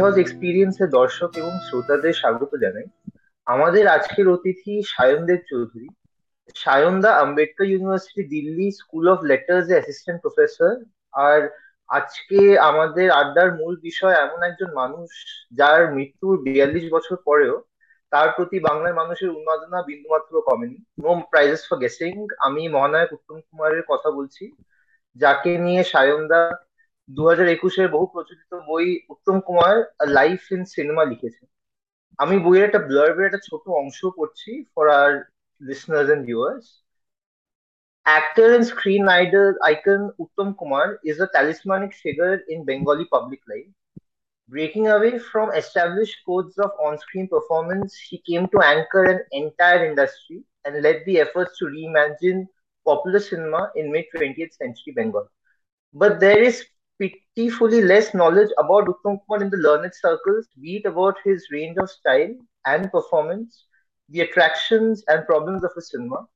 Coffee এক্সপিরিয়েন্সের দর্শক এবং শ্রোতাদের স্বাগত জানাই। আমাদের আজকের অতিথি Sayandeb Chowdhury. সায়নদা Ambedkar university, Delhi school of letters A assistant professor আর আজকে আমাদের আড্ডার মূল বিষয় এমন একজন মানুষ যার মৃত্যুর বিয়াল্লিশ বছর পরেও তার প্রতি বাংলার মানুষের উন্মাদনা বিন্দুমাত্র কমেনি। নো প্রাইজেস ফর গেসিং আমি মহানায়ক উত্তম কুমারের কথা বলছি, যাকে নিয়ে সায়নদা দু হাজার একুশের বহু প্রচলিত বই Uttam Kumar life in cinema লিখেছে আমি বইয়ের একটা ব্লার্বের একটা ছোট অংশ পড়ছি for our listeners and viewers Actor and screen idol icon Uttam Kumar is a talismanic figure in Bengali public life. Breaking away from established codes of on-screen performance, he came to anchor an entire industry and led the efforts to reimagine popular cinema in mid-20th century Bengal. But there is pitifully less knowledge about Uttam Kumar in the learned circles, be it about his range of style and performance, the attractions and problems of his cinema,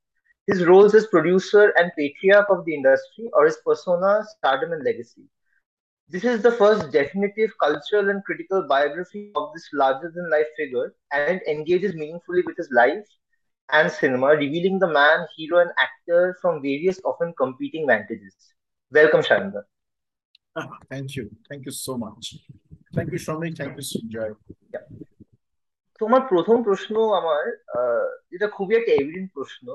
his roles as producer and patriarch of the industry, or his persona, stardom, and legacy. This is the first definitive cultural and critical biography of this larger than life figure, and it engages meaningfully with his life and cinema, revealing the man, hero, and actor from various often competing vantages. Welcome, Sharanda. Ah, thank you. Thank you so much. Thank you, Shomik. Thank you, Sanjay. Yeah. তোমার প্রথম প্রশ্ন আমার যেটা খুবই একটা evident প্রশ্ন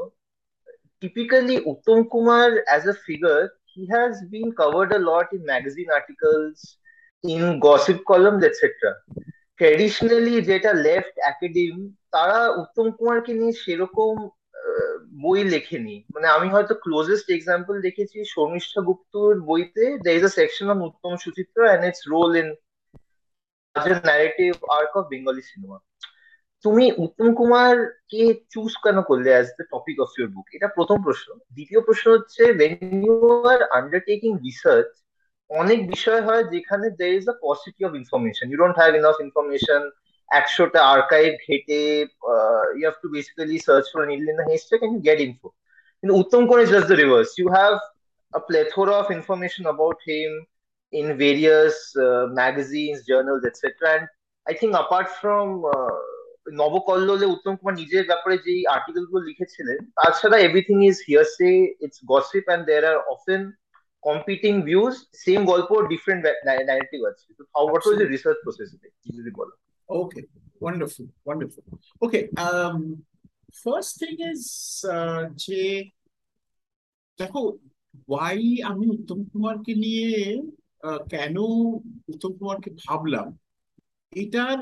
typically Uttam Kumar as a figure, he has been covered a lot in magazine articles, in gossip columns, etc. Traditionally যেটা left academy তারা উত্তম কুমারকে নিয়ে সেরকম বই লেখেনি। মানে আমি হয়তো ক্লোজেস্ট এক্সাম্পল দেখেছি শর্মিষ্ঠা গুপ্তর বইতে। There is a section on Uttam Suchitra and its role in narrative arc of Bengali cinema তুমি উত্তম কুমার কে চুজ কেন করলে as the topic of your book এটা প্রথম প্রশ্ন। দ্বিতীয় প্রশ্ন হচ্ছে when you are undertaking research অনেক বিষয় হয় যেখানে there is a paucity of information you don't have enough information একশোটা আর্কাইভ ঘেটে you have to basically search for needle in the haystack and you get info কিন্তু Uttam Kumar just the reverse you have a plethora of information about him in various uh, magazines, journals, etc. And I think apart from uh, নবকল্লোলে উত্তম কুমার নিজের ব্যাপারে যে আর্টিকেলগুলো লিখেছিলেন তাছাড়া everything is hearsay it's gossip and there are often competing views same গল্প different narrative আছে. তো how what was research process যদি বলো। Okay wonderful wonderful okay first thing is যে দেখো ওয়াই আমি উত্তম কুমারকে নিয়ে কেন উত্তম কুমারকে ভাবলাম এটার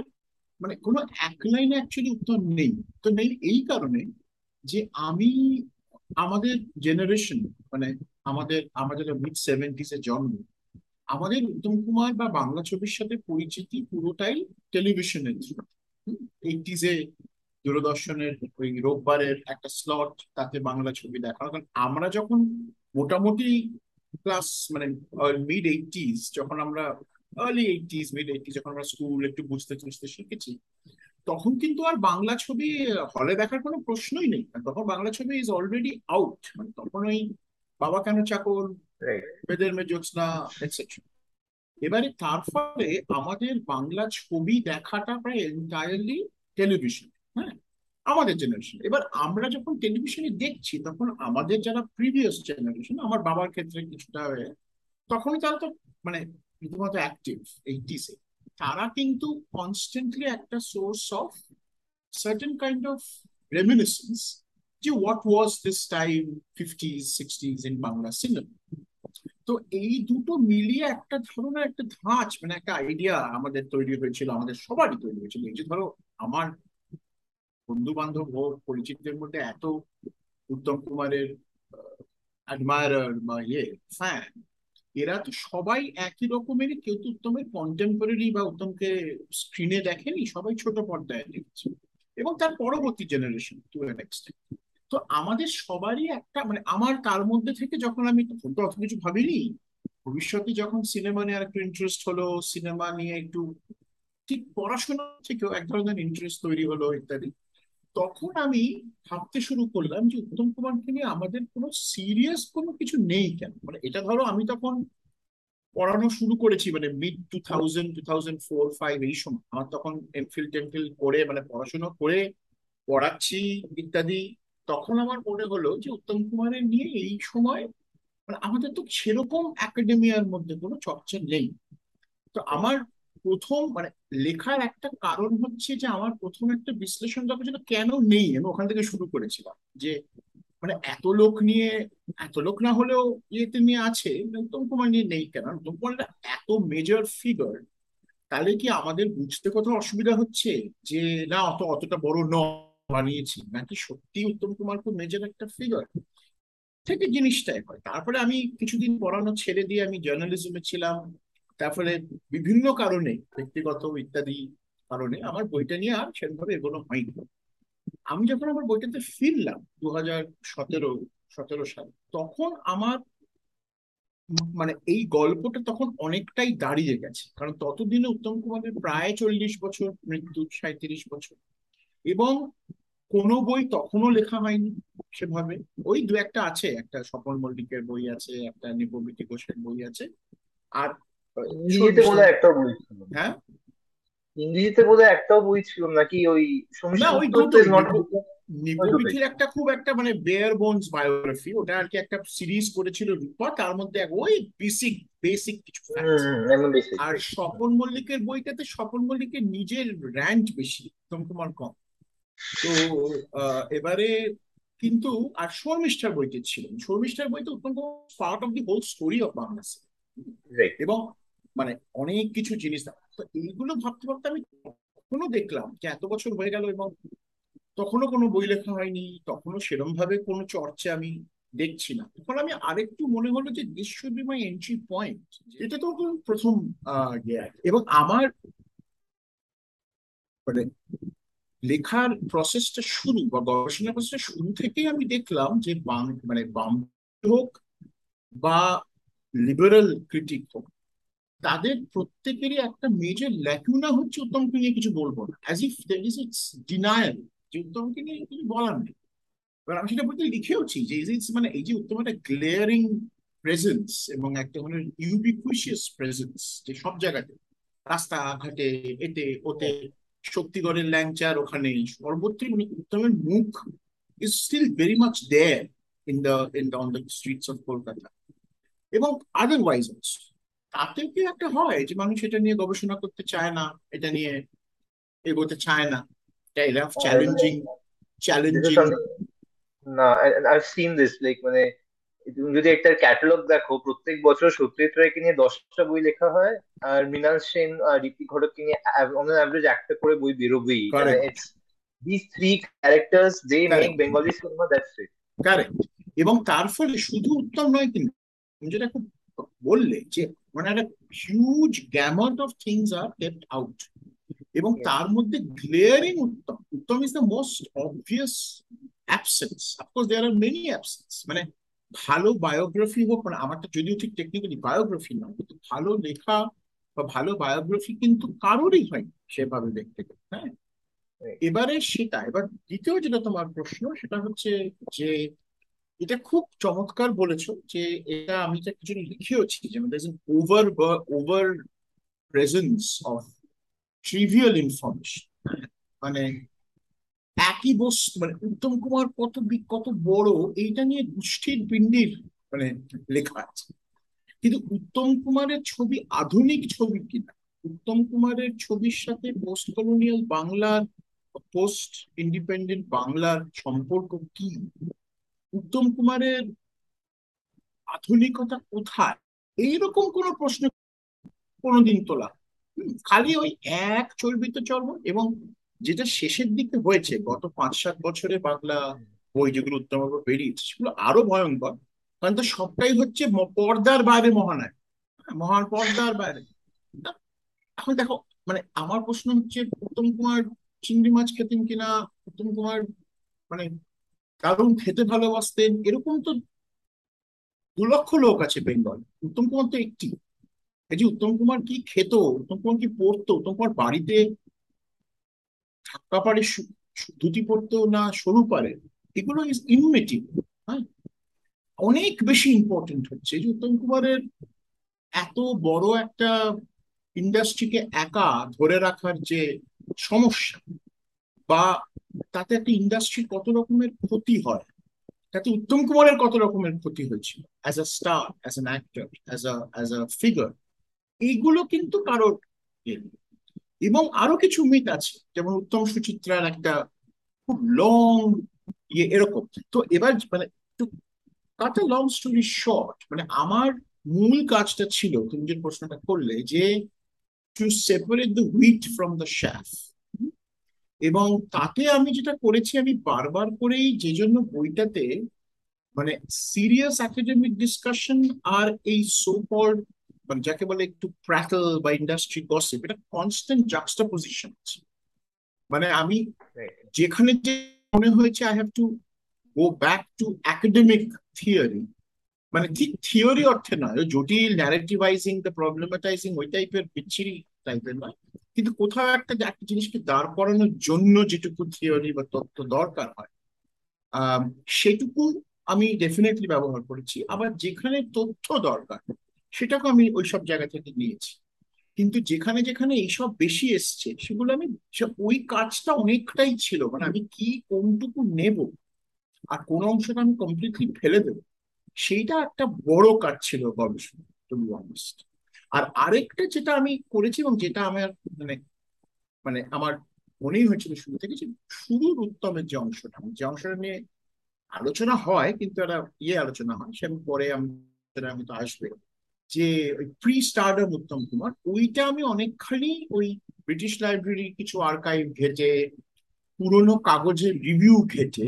মানে কোনো এক লাইনে অ্যাকচুয়ালি উত্তর নেই তো নেই এই কারণে যে আমি আমাদের জেনারেশন মানে আমাদের আমাদের মিড সেভেন্টিস এর জন্ম আমাদের উত্তম কুমার বা বাংলা ছবির সাথে পরিচিতি পুরোটাই টেলিভিশনের থ্রু এইটিজে দূরদর্শনের ওই রোববারের একটা স্লট তাতে বাংলা ছবি দেখা কারণ আমরা যখন মোটামুটি ক্লাস মানে মিড এইটিস যখন আমরা আর্লি এইটিস মিড এইটিস যখন আমরা স্কুল একটু বুঝতে বুঝতে শিখেছি, তখন কিন্তু আর বাংলা ছবি হলে দেখার কোনো প্রশ্নই নেই। তখন বাংলা ছবি ইজ অলরেডি আউট মানে তখন ওই বাবা কেন চাকর? বেদের মে জ্যোৎস্না এটসেট্রা এবারে তার ফলে আমাদের বাংলা ছবি দেখাটা প্রায় এন্টায়ারলি টেলিভিশন হ্যাঁ? আমাদের জেনারেশন এবার আমরা যখন টেলিভিশনে দেখছি তখন আমাদের যারা প্রিভিয়াস জেনারেশন আমার বাবার ক্ষেত্রে কিছুটা তখনই তারা তো মানে রীতিমতো অ্যাক্টিভ এইটিসে তারা কিন্তু কনস্ট্যান্টলি একটা source of certain kind of reminiscence যে what was this time fifties sixties in Bangla cinema তো এই দুটো মিলিয়ে একটা ধরনের একটা ধাঁচ মানে একটা আইডিয়া আমাদের তৈরি হয়েছিল, আমাদের সবারই তৈরি হয়েছিল। এই যে ধরো, আমার বন্ধু বান্ধব হোক, পরিচিতদের মধ্যে এত উত্তম কুমারের অ্যাডমায়ার বা ইয়ে ফ্যান এরা তো সবাই একই রকমের কেউ তো উত্তমের কন্টেম্পোরারি বা উত্তমকে স্ক্রিনে দেখেনি, সবাই ছোট পর্দায় দেখছে। এবং তার পরবর্তী জেনারেশন টু এন এক্সটেন্ট তো আমাদের সবারই একটা মানে আমার তার মধ্যে থেকে যখন আমি তখন তো অত কিছু ভাবিনি, ভবিষ্যতে যখন সিনেমা নিয়ে একটু ইন্টারেস্ট হলো, সিনেমা নিয়ে একটু ঠিক পড়াশোনা থেকেও এক ধরনের ইন্টারেস্ট তৈরি হলো ইত্যাদি, তখন আমি ভাবতে শুরু করলাম যে উত্তম কুমারকে নিয়ে আমাদের কোনো সিরিয়াস কোনো কিছু নেই কেন? মানে এটা ধরো আমি তখন পড়ানো শুরু করেছি মানে mid two thousand two thousand four five এই সময়। আমার তখন এমফিল টেমফিল করে মানে পড়াশোনা করে, পড়াচ্ছি ইত্যাদি। তখন আমার মনে হলো যে উত্তম কুমারের নিয়ে এই সময় মানে আমাদের তো সেরকম একাডেমিয়ার মধ্যে কোনো চর্চা নেই। তো আমার প্রথম মানে লেখার একটা কারণ হচ্ছে যে আমার প্রথম একটা বিশ্লেষণ দরকার ছিল কেন নেই আমি ওখান থেকে শুরু করেছিলাম যে মানে এত লোক নিয়ে এত লোক না হলেও ইয়েতে নিয়ে আছে, উত্তম কুমার নিয়ে নেই কেন? উত্তম কুমার এত মেজর ফিগার তাহলে কি আমাদের বুঝতে কোথাও অসুবিধা হচ্ছে যে না, অত, অতটা বড় ন বানিয়েছি। নাকি সত্যি উত্তম কুমার খুব মেজর একটা ফিগার থেকে জিনিসটাই হয় তারপরে আমি কিছুদিন পড়ানো ছেড়ে দিয়ে আমি জার্নালিজমে ছিলাম। তারপরে বিভিন্ন কারণে, ব্যক্তিগত ইত্যাদি কারণে আমার বইটা নিয়ে আর সেরকমভাবে এগোনো হয়নি। আমি যখন আমার বইটাতে ফিরলাম দু হাজার সতেরো সতেরো সাল, তখন আমার মানে এই গল্পটা তখন অনেকটাই দাঁড়িয়ে গেছে। কারণ ততদিনে উত্তম কুমারের প্রায় চল্লিশ বছর মৃত্যু সাঁত্রিশ বছর। এবং কোনো বই তখনও লেখা হয়নি সেভাবে। ওই দু একটা আছে একটা স্বপন মল্লিকের বই আছে একটা নিপবিতি ঘোষের বই আছে। আর ইংরেজিতে বলে একটা বই ছিল হ্যাঁ? ইংরেজিতে বলে একটাও বই ছিল নাকি ওই না ওই একটা খুব একটা মানে বেয়ার বোনস বায়োগ্রাফি ওটা আর কি একটা সিরিজ করেছিল রূপা তার মধ্যে ওই বেসিক বেসিক কিছু আর স্বপন মল্লিকের বইটাতে স্বপন মল্লিকের নিজের র্যান্ট বেশি কুমার কম। তো এবারে কিন্তু আর শর্মিষ্ঠার বইটি ছিল শর্মিষ্ঠার বইতে Kumar part of the whole story of Bangla এবং মানে অনেক কিছু জিনিস তো এইগুলো ভাবতে ভাবতে আমি তখনও দেখলাম যে এত বছর হয়ে গেল এবং তখনও কোনো বই লেখা হয়নি তখনও সেরম ভাবে কোনো চর্চা আমি দেখছি না। তখন আমি আরেকটু মনে হলো যে this should be my entry point এটা তো প্রথম এবং আমার মানে লেখার প্রসেসটা শুরু বা গবেষণার প্রসেসটা শুরু থেকেই আমি দেখলাম যে মানে বাম হোক বা লিবারেল ক্রিটিক হোক, তাদের প্রত্যেকেরই একটা মেজর ল্যাকুনা হচ্ছে উত্তমকে নিয়ে কিছু বলব না। As if there is it's denial যে উত্তমকে নিয়ে কিছু বলার নেই। এবার আমি সেটা বলতে লিখেওছি যে ইটস মানে এই যে উত্তম একটা গ্লেয়ারিং প্রেজেন্স এবং একটা মানে ইউবিকুইশিয়াস প্রেজেন্স যে সব জায়গাতে, রাস্তাঘাটে, এতে, ওতে শক্তিগড়ের ল্যাংচার ওখানে সর্বত্রই মানে উত্তমের মুখ is still very much there in the in the on the streets of Kolkata এবং আদারওয়াইজ অলসো তাতে কি একটা হয় যে মানুষ এটা নিয়ে গবেষণা করতে চায় না এটা নিয়ে এগোতে চায় না? এটা চ্যালেঞ্জিং চ্যালেঞ্জিং না আই সিন দিস লাইক মানে তুমি যদি একটা ক্যাটালগ দেখো প্রত্যেক বছর সত্যজিৎ রায়কে নিয়ে দশটা বই লেখা হয় আর মৃণাল সেন আর ঋতিক ঘটককে নিয়ে অন অ্যাভারেজ একটা করে বই বেরোবেই। This three characters they make Bengali cinema that's it correct এবং তার ফলে শুধু উত্তম নয় কিন্তু যেটা খুব বললে যে মানে একটা huge gamut of things are kept out এবং তার মধ্যে glaring Uttam Uttam is the most obvious absence of course there are many absence মানে ভালো বায়োগ্রাফি হোক মানে আমারটা যদিও ঠিক টেকনিক্যালি বায়োগ্রাফি নয় কিন্তু ভালো লেখা বা ভালো বায়োগ্রাফি কিন্তু কারোরই হয় সেভাবে দেখতে গেলে হ্যাঁ? এবারে সেটা, এবার দ্বিতীয় যেটা তোমার প্রশ্ন, সেটা হচ্ছে যে এটা খুব চমৎকার বলেছ যে এটা আমি যে কিছু লিখেওছি যে over over presence of trivial information মানে একই বস্তু মানে উত্তম কুমার কত কত বড়, এইটা নিয়ে গোষ্ঠীর পিণ্ডির মানে লেখা আছে। কিন্তু উত্তম কুমারের ছবি আধুনিক ছবি কিনা? উত্তম কুমারের ছবির সাথে পোস্ট কলোনিয়াল বাংলার পোস্ট ইন্ডিপেন্ডেন্ট বাংলার সম্পর্ক কি? উত্তম কুমারের আধুনিকতা কোথায়? এইরকম কোন প্রশ্ন কোনোদিন তোলা। খালি ওই এক চর্বিত চর্ম এবং যেটা শেষের দিকে হয়েছে গত পাঁচ সাত বছরে বাংলা বই যেগুলো উত্তম বেরিয়েছে সেগুলো আরও ভয়ঙ্কর। কারণ তো সবটাই হচ্ছে পর্দার বাইরে মহানায় মহান পর্দার বাইরে। এখন দেখো মানে আমার প্রশ্ন হচ্ছে উত্তম কুমার চিংড়ি মাছ খেতেন কিনা উত্তম কুমার মানে দারুণ খেতে ভালোবাসতেন এরকম তো দু লক্ষ লোক আছে বেঙ্গল। উত্তম কুমার তো একটি। এই যে উত্তম কুমার কি খেত উত্তম কুমার কি পড়তো উত্তম কুমার বাড়িতে পাড়ে ধুতি পড়তো না, সরু পারে, এগুলো ইজ ইনমেটিভ হ্যাঁ অনেক বেশি ইম্পর্টেন্ট হচ্ছে যে উত্তম কুমারের এত বড় একটা ইন্ডাস্ট্রিকে একা ধরে রাখার যে সমস্যা বা তাতে একটা ইন্ডাস্ট্রির কত রকমের ক্ষতি হয়, তাতে উত্তম কুমারের কত রকমের ক্ষতি হয়েছিল as a star as an actor as a as a figure এইগুলো কিন্তু কারোর এবং আরও কিছু মিথ আছে, যেমন উত্তম সুচিত্রার একটা খুব লং ইয়ে এরকম। তো এবার মানে একটু কাট লং স্টোরি শর্ট মানে আমার মূল কাজটা ছিল, তুমি যে প্রশ্নটা করলে যে to separate the wheat from the chaff এবং তাতে আমি যেটা করেছি, আমি বারবার করেই যে জন্য বইটাতে মানে সিরিয়াস একাডেমিক ডিসকাশন আর এই সো কল্ড মানে যাকে বলে একটু প্র্যাটল বা ইন্ডাস্ট্রি গসিপ এটা কনস্ট্যান্ট জাক্সটা পজিশন আছে। মানে আমি যেখানে যে মনে হয়েছে I have to go back to academic theory মানে ঠিক থিওরি অর্থে নয় জটিল ন্যারেটিভাইজিং দ্য প্রবলেমাটাইজিং ওই টাইপের বিচ্ছিরি টাইপের নয়। কিন্তু কোথাও একটা একটা জিনিসকে দাঁড় করানোর জন্য যেটুকু থিওরি বা তথ্য দরকার হয় সেটুকু আমি ডেফিনেটলি ব্যবহার করেছি। আবার যেখানে তথ্য দরকার সেটাকে আমি ওই সব জায়গা থেকে নিয়েছি। কিন্তু যেখানে যেখানে এইসব বেশি এসছে, সেগুলো আমি ওই কাজটা অনেকটাই ছিল মানে আমি কি কোনটুকু নেব আর কোন অংশটা আমি কমপ্লিটলি ফেলে দেবো, সেইটা একটা বড় কাজ ছিল গবেষণা আর আরেকটা যেটা আমি করেছি এবং যেটা আমার মানে মানে আমার মনেই হয়েছিল শুরু থেকে যে শুরুর উত্তমের যে অংশটা যে অংশটা নিয়ে আলোচনা হয়, কিন্তু একটা ইয়ে আলোচনা হয়, সে পরে আমি আমি তো আসবে। যে ওই প্রি স্টার্ডাম উত্তম কুমার, ওইটা আমি অনেকখানি ওই ব্রিটিশ লাইব্রেরি কিছু আর্কাইভ ঘেটে, পুরোনো কাগজের রিভিউ ঘেটে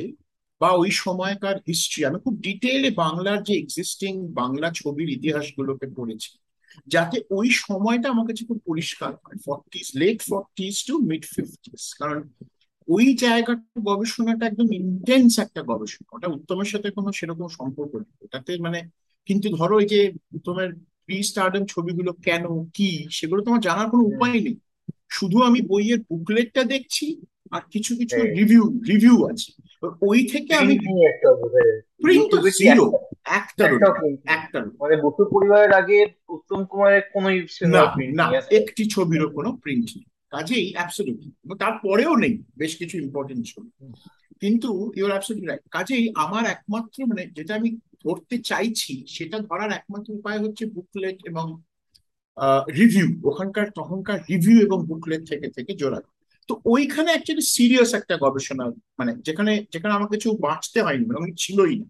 বা ওই সময়কার হিস্ট্রি আমি খুব ডিটেইলে বাংলার যে এক্সিস্টিং বাংলা ছবির ইতিহাসগুলোকে পড়েছি, যাতে ওই সময়টা আমার কাছে খুব পরিষ্কার হয় forties late forties to mid fifties কারণ ওই জায়গাটা গবেষণাটা একদম ইন্টেন্স একটা গবেষণা, ওটা উত্তমের সাথে কোনো সেরকম সম্পর্ক নেই, ওটাতে মানে কিন্তু ধরো ওই যে উত্তমের প্রি স্টার্ডম ছবিগুলো কেন কি সেগুলো তোমার জানার কোনো উপায় নেই। শুধু আমি বইয়ের বুকলেটটা দেখছি আর কিছু কিছু রিভিউ রিভিউ আছে। ওই থেকে আমি প্রিন্ট জিরো মানে বসু পরিবারের আগে উত্তম কুমারের কোন না না একটি ছবিরও কোনো প্রিন্ট নেই। কাজেই অ্যাবসলিউটলি তারপরেও নেই বেশ কিছু ইম্পর্টেন্ট ছবি। কিন্তু ইউর অ্যাবসলিউটলি রাইট কাজেই আমার একমাত্র মানে যেটা আমি ধরতে চাইছি, সেটা ধরার একমাত্র উপায় হচ্ছে বুকলেট এবং রিভিউ ওখানকার তখনকার রিভিউ এবং বুকলেট থেকে থেকে জোড়া তো ওইখানে অ্যাকচুয়ালি সিরিয়াস একটা গবেষণা মানে যেখানে যেখানে আমার কিছু বাঁচতে হয়নি মানে আমি ছিলই না।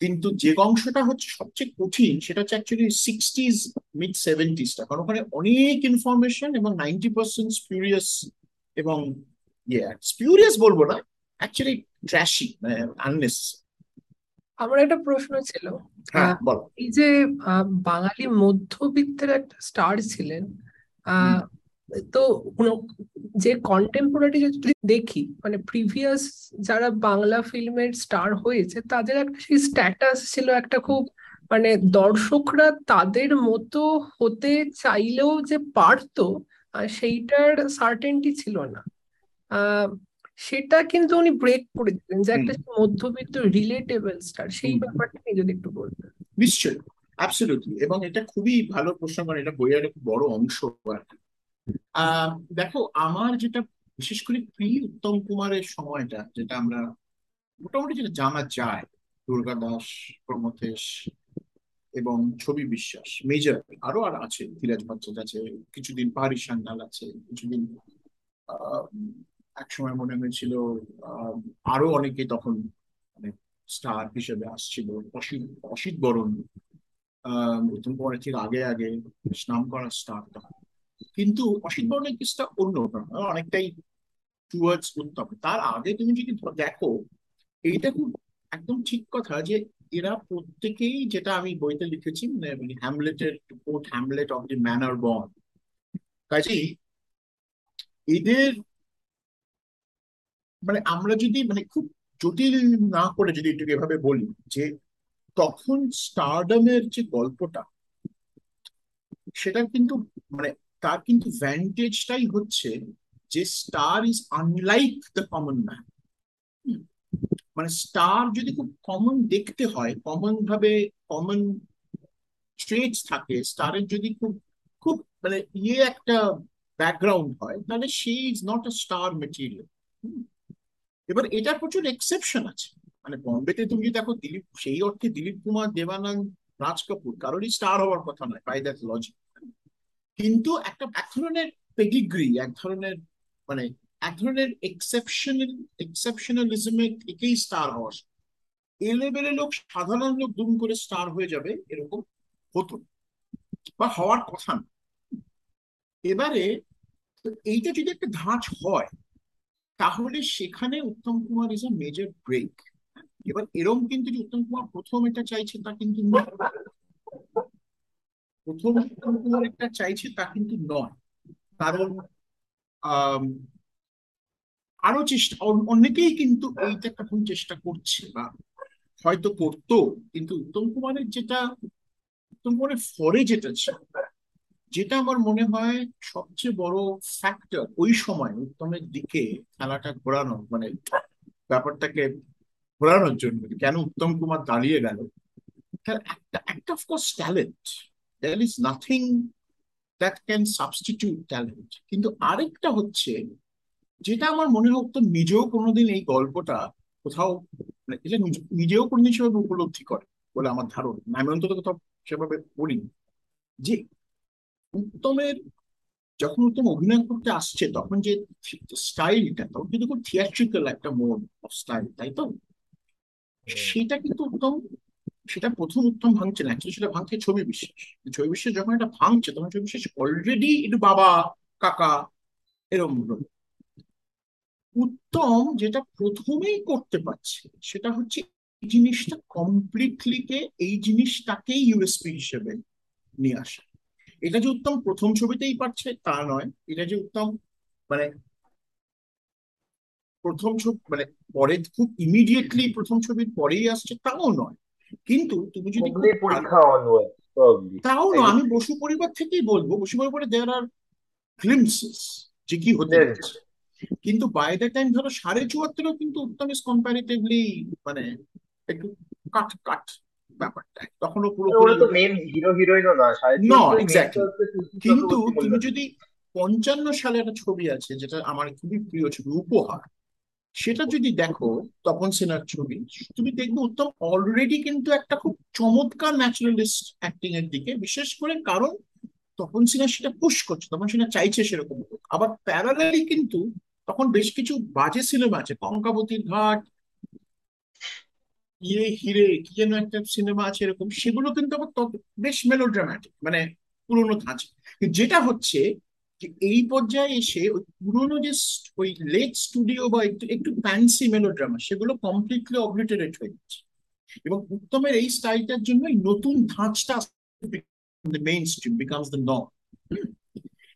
কিন্তু যে অংশটা হচ্ছে সবচেয়ে কঠিন, সেটা হচ্ছে অ্যাকচুয়ালি সিক্সটিজ মিড সেভেন্টিজটা কারণ ওখানে অনেক ইনফরমেশন এবং নাইনটি পার্সেন্ট স্পিউরিয়াস এবং ইয়ে স্পিউরিয়াস বলব না অ্যাকচুয়ালি ট্র্যাশি মানে আননেসেসারি আমার একটা প্রশ্ন ছিল। হ্যাঁ, এই যে বাঙালি মধ্যবিত্তের একটা স্টার ছিলেন তো যে কন্টেম্পোরারি যদি দেখি মানে প্রিভিয়াস যারা বাংলা ফিল্মের স্টার হয়েছে তাদের একটা সেই স্ট্যাটাস ছিল একটা খুব মানে দর্শকরা তাদের মতো হতে চাইলেও যে পারতো সেইটার সার্টেনটি ছিল না। সেটা কিন্তু উনি ব্রেক করে দিলেন যে একটা মধ্যবিত্ত রিলেটেবল স্টার সেই ব্যাপারটা নিয়ে যদি একটু বলতেন। নিশ্চয়ই অ্যাবসলিউটলি এবং এটা খুবই ভালো প্রশ্ন কারণ এটা বইয়ের একটা বড় অংশ আর কি। দেখো আমার যেটা বিশেষ করে প্রি উত্তম কুমারের সময়টা যেটা আমরা মোটামুটি যেটা জানা যায় দুর্গা দাস প্রমথেশ এবং ছবি বিশ্বাস মেজর আরও আর আছে ধীরাজ ভট্টাচার্য আছে কিছুদিন পাহাড়ি সান্যাল আছে কিছুদিন এক সময় মনে হয়েছিল আরও অনেকে তখন মানে স্টার হিসেবে আসছিল অসিত অসিত বরণ। উত্তম কুমারের আগে আগে নাম করা স্টার তখন। কিন্তু অসিত বরণের কেসটা অন্য অনেকটাই টুয়ার্ডস উত্তম। তার আগে তুমি যদি দেখো, এইটা খুব একদম ঠিক কথা যে এরা প্রত্যেকেই যেটা আমি বইতে লিখেছি মানে হ্যামলেটের quote Hamlet of the manner born কাজেই এদের মানে আমরা যদি মানে খুব জটিল না করে যদি এটাকে এভাবে বলি, যে তখন স্টারডমের যে গল্পটা, সেটা কিন্তু মানে তার কিন্তু ভ্যান্টেজটাই হচ্ছে যে star is unlike the common man মানে স্টার যদি খুব কমন দেখতে হয় কমন ভাবে কমন ট্রেটস থাকে স্টারের যদি খুব খুব মানে ইয়ে একটা ব্যাকগ্রাউন্ড হয়, তাহলে সে is not a star material এবার এটার প্রচুর এক্সেপশন আছে। মানে বম্বেতে তুমি যদি দেখো দিলীপ, সেই অর্থে দিলীপ কুমার, দেবানন্দ, রাজ কাপুর কারোরই স্টার হওয়ার কথা নয় বাই দ্যাট লজিক কিন্তু একটা, এক ধরনের পেডিগ্রি এক ধরনের মানে এক ধরনের এক্সেপশনাল এক্সেপশনালিজমে থেকেই স্টার হওয়া এ লেভেলের লোক, সাধারণ লোক দুম করে স্টার হয়ে যাবে, এরকম হতো বা হওয়ার কথা না। এবারে, এইটা যদি একটা ধাঁচ হয় তাহলে সেখানে Uttam Kumar is a major break এবার এরম কিন্তু যে উত্তম কুমার প্রথম এটা চাইছে, তা কিন্তু প্রথম উত্তম কুমার একটা চাইছে, তা কিন্তু নয়। কারণ আরও চেষ্টা অনেকেই কিন্তু এইটা তখন চেষ্টা করছে বা হয়তো করতো, কিন্তু উত্তম কুমারের যেটা, উত্তম কুমারের ফরে যেটা ছিল যেটা আমার মনে হয় সবচেয়ে বড় ফ্যাক্টর ওই সময় উত্তমের দিকে খেলাটা ঘোরানো মানে ব্যাপারটাকে ঘোরানোর জন্য কেন উত্তম কুমার দাঁড়িয়ে গেল। তার একটা একটা of course talent there is nothing that can substitute talent কিন্তু আরেকটা হচ্ছে, যেটা আমার মনে উত্তম নিজেও কোনোদিন এই গল্পটা কোথাও মানে এটা নিজেও কোনোদিন সেভাবে উপলব্ধি করে বলে আমার ধারণা। আমি অন্তত কোথাও সেভাবে বলিনি যে উত্তমের যখন উত্তম অভিনয় করতে আসছে, তখন যে স্টাইলটা তখন কিন্তু খুব থিয়েট্রিক্যাল একটা মোড অফ স্টাইল তাই তো? সেটা কিন্তু উত্তম, সেটা প্রথম উত্তম ভাঙছে না সেটা ভাঙছে ছবি বিশ্বাস। ছবি বিশ্বাস যখন এটা ভাঙছে, তখন ছবি বিশ্বাস অলরেডি একটু বাবা, কাকা এরকম উত্তম যেটা প্রথমেই করতে পারছে, সেটা হচ্ছে এই জিনিসটা কমপ্লিটলি এই জিনিসটাকেই ইউএসপি হিসেবে নিয়ে আসা। এটা যে উত্তম প্রথম ছবিতেই পাচ্ছে তা নয়। এটা যে উত্তম মানে প্রথম ছবি মানে পরে খুব ইমিডিয়েটলি প্রথম ছবির পরেই আসছে তাও নয়। কিন্তু তুমি যদি তাও নয় আমি বসু পরিবার থেকেই বলব বসু পরিবারে দেয়ার আর গ্লিমসেস যে কি হতে যাচ্ছে। কিন্তু বাই দ্য টাইম ধরো সাড়ে চুয়াত্তরও কিন্তু উত্তম ইস কম্পারিটিভলি মানে একটু কাট কাট ব্যাপারটা। তখনও পুরোপুরি হিরো হিরোইনও না কিন্তু তুমি যদি পঞ্চান্ন সালে একটা ছবি আছে যেটা আমার খুবই প্রিয় ছবি উপহার সেটা যদি দেখো তপন সেনার ছবি তুমি দেখবে উত্তম অলরেডি কিন্তু একটা খুব চমৎকার ন্যাচারালিস্ট অ্যাক্টিং এর দিকে বিশেষ করে কারণ তপন সিনহা সেটা পুশ করছে তপন সিনহা চাইছে সেরকম আবার প্যারালালি কিন্তু তখন বেশ কিছু বাজে সিনেমা আছে কঙ্কাবতীর ঘাট ইয়ে হিরে, কি যেন একটা সিনেমা আছে এরকম, সেগুলো কিন্তু আবার বেশ মেলোড্রামাটিক মানে পুরোনো ধাঁচ। যেটা হচ্ছে যে এই পর্যায়ে এসে ওই পুরোনো যে ওই লেট স্টুডিও বা একটু একটু ফ্যান্সি মেলোড্রামা সেগুলো কমপ্লিটলি অবলিটারেট হয়ে যাচ্ছে। এবং উত্তমের এই স্টাইলটার জন্য নতুন ধাঁচটা mainstream becomes the norm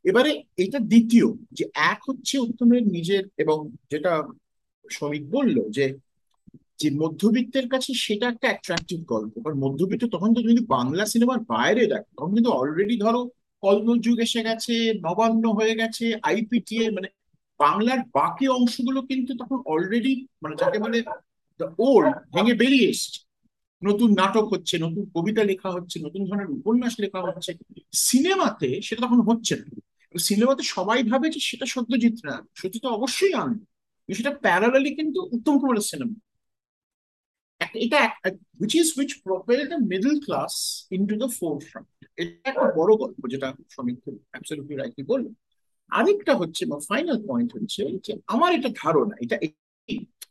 এবারে এটা দ্বিতীয়, যে এক হচ্ছে উত্তমের নিজের, এবং যেটা শ্রমিক বলল যে যে মধ্যবিত্তের কাছে সেটা একটা অ্যাট্রাকটিভ গল্প। কারণ মধ্যবিত্ত তখন তো যদি বাংলা সিনেমার বাইরে দেখো, তখন কিন্তু অলরেডি ধরো কলম যুগ এসে গেছে, নবান্ন হয়ে গেছে আইপিটিএ মানে বাংলার বাকি অংশগুলো কিন্তু তখন অলরেডি মানে যাকে বলে ওল্ড ভেঙে বেরিয়ে এসছে। নতুন নাটক হচ্ছে, নতুন কবিতা লেখা হচ্ছে, নতুন ধরনের উপন্যাস লেখা হচ্ছে। সিনেমাতে সেটা তখন হচ্ছে না। সিনেমাতে সবাই ভাবে যে সেটা সত্যজিৎ না তো অবশ্যই আনবে। সেটা প্যারালালি কিন্তু উত্তম কুমারের সিনেমা এটা which is which propelled the middle class into the forefront? এটা একটা বড় গল্প যেটা শ্রমিক অ্যাবসলিউটলি রাইটলি বলল আরেকটা হচ্ছে বা ফাইনাল পয়েন্ট হচ্ছে যে আমার এটা ধারণা, এটা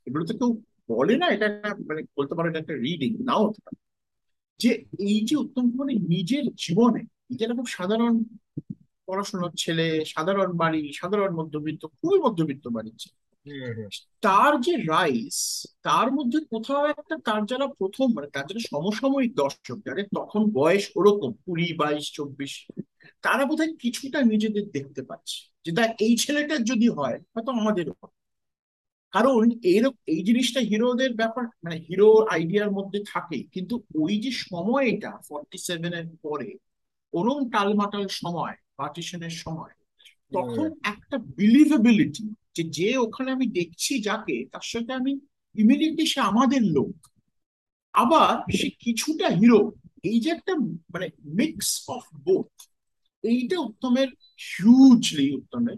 এগুলো তো কেউ বলে না, এটা মানে বলতে পারো এটা একটা রিডিং নাও হতে পারে। যে এই যে উত্তম কুমারের নিজের জীবনে এটা খুব সাধারণ পড়াশোনার ছেলে, সাধারণ বাড়ি, সাধারণ মধ্যবিত্ত, খুবই মধ্যবিত্ত বাড়ির ছেলে তার যে রাইস তার মধ্যে কোথাও একটা তার যারা প্রথম মানে তার যারা সমসাময়িক দর্শক যাদের তখন বয়স ওরকম কুড়ি বাইশ চব্বিশ তারা বোধহয় কিছুটা নিজেদের দেখতে পাচ্ছে যে দেখ এই ছেলেটার যদি হয় হয়তো আমাদের কারণ এইরকম এই জিনিসটা হিরোদের ব্যাপার মানে হিরো আইডিয়ার মধ্যে থাকে কিন্তু ওই যে সময়টা ফর্টি সেভেনের পরে ওরম টালমাটাল সময় পার্টিশনের সময় তখন একটা বিলিভেবিলিটি যে যে ওখানে আমি দেখছি যাকে, তার সাথে আমি ইমিডিয়েটলি সে আমাদের লোক। আবার সে কিছুটা হিরো এই যে একটা মানে মিক্স অফ বোথ এইটা উত্তমের হিউজলি উত্তমের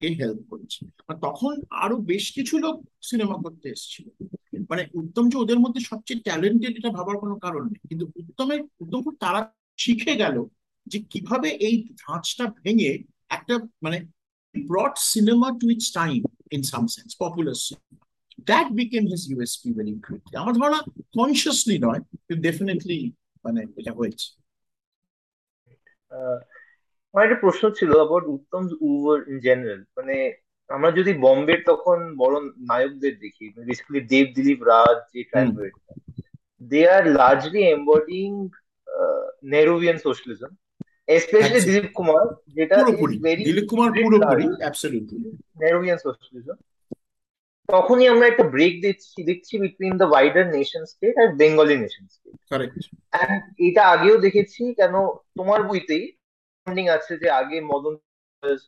কে হেল্প করেছে। তখন আরও বেশ কিছু লোক সিনেমা করতে এসেছিল। মানে উত্তম যে ওদের মধ্যে সবচেয়ে ট্যালেন্টেড এটা ভাবার কোনো কারণ নেই। কিন্তু উত্তমের, উত্তম তারা শিখে গেল যে কীভাবে এই ধাঁচটা ভেঙে একটা মানে brought cinema to its time in some sense popular cinema. That became his USP very quickly. আমার ধারণা কনসিয়াসলি নয় কিন্তু ডেফিনেটলি মানে এটা হয়েছে আহ, আমার একটা প্রশ্ন ছিল about Uttam over in general মানে আমরা যদি বম্বের তখন বড় নায়কদের দেখি বেসিক্যালি দেব দিলীপ রাজ যে হুম। Triumvirate they are largely embodying Nehruvian socialism especially Dilip Kumar যেটা দিলীপ কুমার পুরোপুরি অ্যাবসলিউটলি সোশ্যালিজম তখনই আমরা একটা ব্রেক দেখছি দেখছি between the wider nation state R Bengali nation state এটা আগেও দেখেছি কেন তোমার বইতেই আছে যে আগে মদন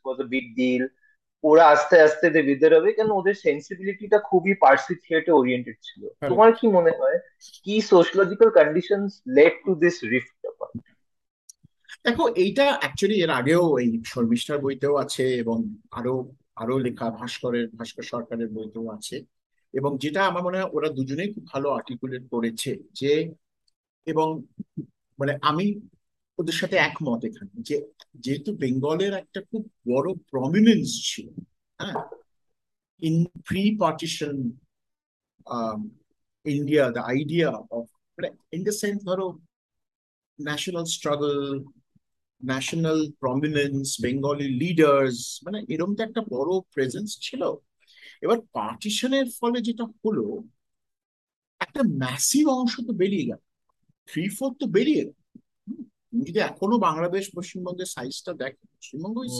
ওয়াজ বিগ ডিল ওরা আস্তে আস্তে দে বিদার হবে কেন ওদের সেন্সিবিলিটিটা খুবই পার্সি থিয়েটার ওরিয়েন্টেড ছিল। তোমার কি মনে হয় কি sociological conditions led to this rift দেখো, এইটা অ্যাকচুয়ালি এর আগেও এই শর্মিষ্ঠার বইতেও আছে এবং আরও আরও লেখা, ভাস্করের, ভাস্কর সরকারের বইতেও আছে। এবং যেটা আমার মনে হয় ওরা দুজনেই খুব ভালো আর্টিকুলেট করেছে যে, এবং মানে আমি ওদের সাথে একমত এখানে যে, যেহেতু বেঙ্গলের একটা খুব বড় প্রমিনেন্স ছিল হ্যাঁ? In pre partition India the idea of মানে ইন দ্য সেন্স ধরো national struggle national prominence Bengali leaders মানে এরকম তো একটা বড় প্রেজেন্স ছিল। এবার পার্টিশনের ফলে যেটা হলো, একটা ম্যাসিভ অংশ তো বেরিয়ে গেল। থ্রি ফোর তো বেরিয়ে গেল। যদি এখনও বাংলাদেশ পশ্চিমবঙ্গের সাইজটা দেখো, Paschimbanga is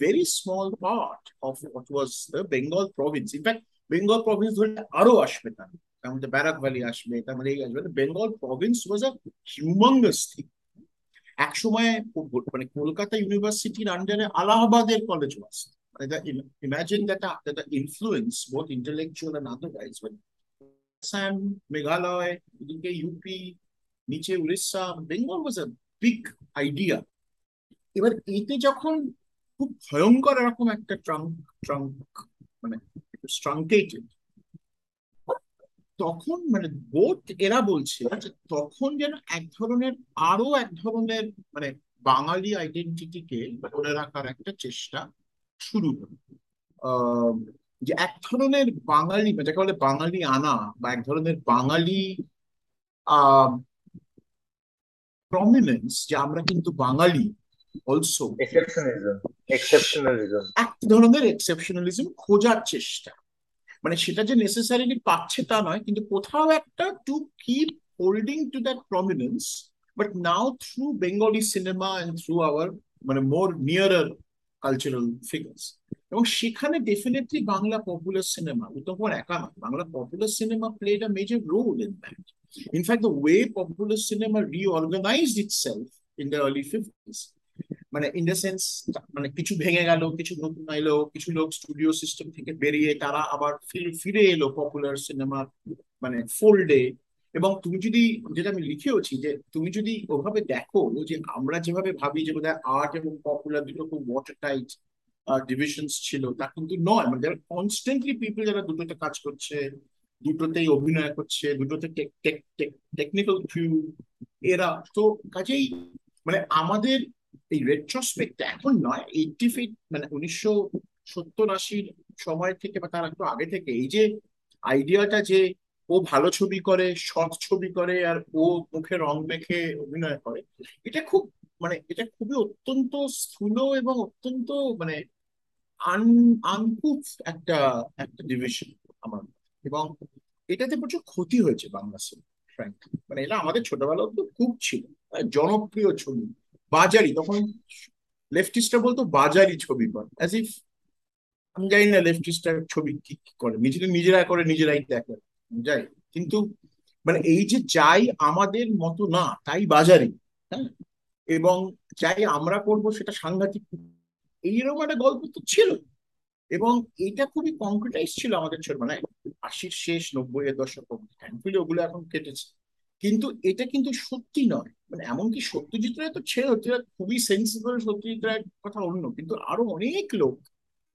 very small part of what was the Bengal province in fact Bengal province ধরলে আরও আসবে তার। মধ্যে ব্যারাক ভ্যালি আসবে, তার মধ্যে এই আসবে। Bengal province was a humongous thing এক সময় মানে কলকাতা ইউনিভার্সিটির আন্ডারে আলাহাবাদের কলেজ ওয়াজ মানে imagine that that influence both intellectual and otherwise Assam Meghalaya এদিকে ইউপি নিচে Orissa Bengal was a big idea এবার এতে যখন খুব ভয়ঙ্কর এরকম একটা ট্রাঙ্ক ট্রাঙ্ক মানে স্ট্রাঙ্কেটেড তখন মানে বোধ এরা বলছে যে তখন যেন এক ধরনের আরও এক ধরনের মানে বাঙালি আইডেন্টিটিকে ধরে রাখার একটা চেষ্টা শুরু হলো। যে এক ধরনের বাঙালি যাকে বলে বাঙালি আনা বা এক ধরনের বাঙালি আহ প্রমিনেন্স যে আমরা কিন্তু বাঙালি অলসো এক ধরনের এক্সেপশনালিজম খোঁজার চেষ্টা। মানে সেটা যে নেসেসারিলি পাচ্ছে তা নয়, কিন্তু কোথাও একটা to keep holding to that prominence but now through Bengali cinema and through our মানে মোর নিয়ারার কালচারাল ফিগার্স এবং সেখানে definitely Bangla popular cinema Uttam Kumar একা নয়, Bangla popular cinema played a major role in that in fact the way popular cinema reorganised itself in the early fifties মানে in the sense মানে কিছু ভেঙে গেল, কিছু নতুন এলো, কিছু লোক স্টুডিও সিস্টেম থেকে বেরিয়ে তারা আবার ফিরে এলো পপুলার সিনেমার মানে ফোল্ডে এবং তুমি যদি, যেটা আমি লিখেওছি যে তুমি যদি ওভাবে দেখো যে আমরা যেভাবে ভাবি যে বোধহয় আর্ট এবং পপুলার দুটো খুব ওয়াটার টাইট ডিভিশনস ছিল, তা কিন্তু নয়। মানে যারা কনস্ট্যান্টলি পিপল যারা দুটোতে কাজ করছে, দুটোতেই অভিনয় করছে, দুটোতে টেকনিক্যাল ভিউ এরা। তো কাজেই মানে আমাদের এই রেট্রোস্পেক্ট এখন নয়। এইটি ফিট মানে উনিশশো সত্তর আশির সময় থেকে বা তার একটু আগে থেকে এই যে আইডিয়াটা যে ও ভালো ছবি করে, সৎ ছবি করে, আর ও মুখে রং মেখে অভিনয় করে, এটা খুব মানে এটা খুবই অত্যন্ত স্থূল এবং অত্যন্ত মানে আন, আনকুফ একটা একটা ডিভিশন আমার। এবং এটাতে প্রচুর ক্ষতি হয়েছে বাংলা সিনেমা মানে এটা আমাদের ছোটবেলা তো খুব ছিল জনপ্রিয় ছবি। বাজারি, তখন লেফটিস্টরা বলতো বাজারি ছবি কর অ্যাজ ইফ আমি জানি না লেফটিস্টরা ছবি কি করে নিজেরা নিজেরা করে, নিজেরাই দেখে, যাই, কিন্তু মানে এই যে যাই আমাদের মতো না, তাই বাজারি হ্যাঁ এবং যাই আমরা করব সেটা সাংঘাতিক, এইরকম একটা গল্প তো ছিল, এবং এটা খুবই কংক্রিটাইজ ছিল আমাদের ছোট মানে আশির শেষ নব্বই এর দশক থ্যাঙ্কফুলি ওগুলো এখন কেটেছে। কিন্তু এটা কিন্তু সত্যি নয়। মানে এমনকি সত্যজিৎ রায় তো ছেড়ে সত্যজিৎ খুবই সেন্সিবল সত্যজিৎ রায়ের কথা অন্য। কিন্তু আরও অনেক লোক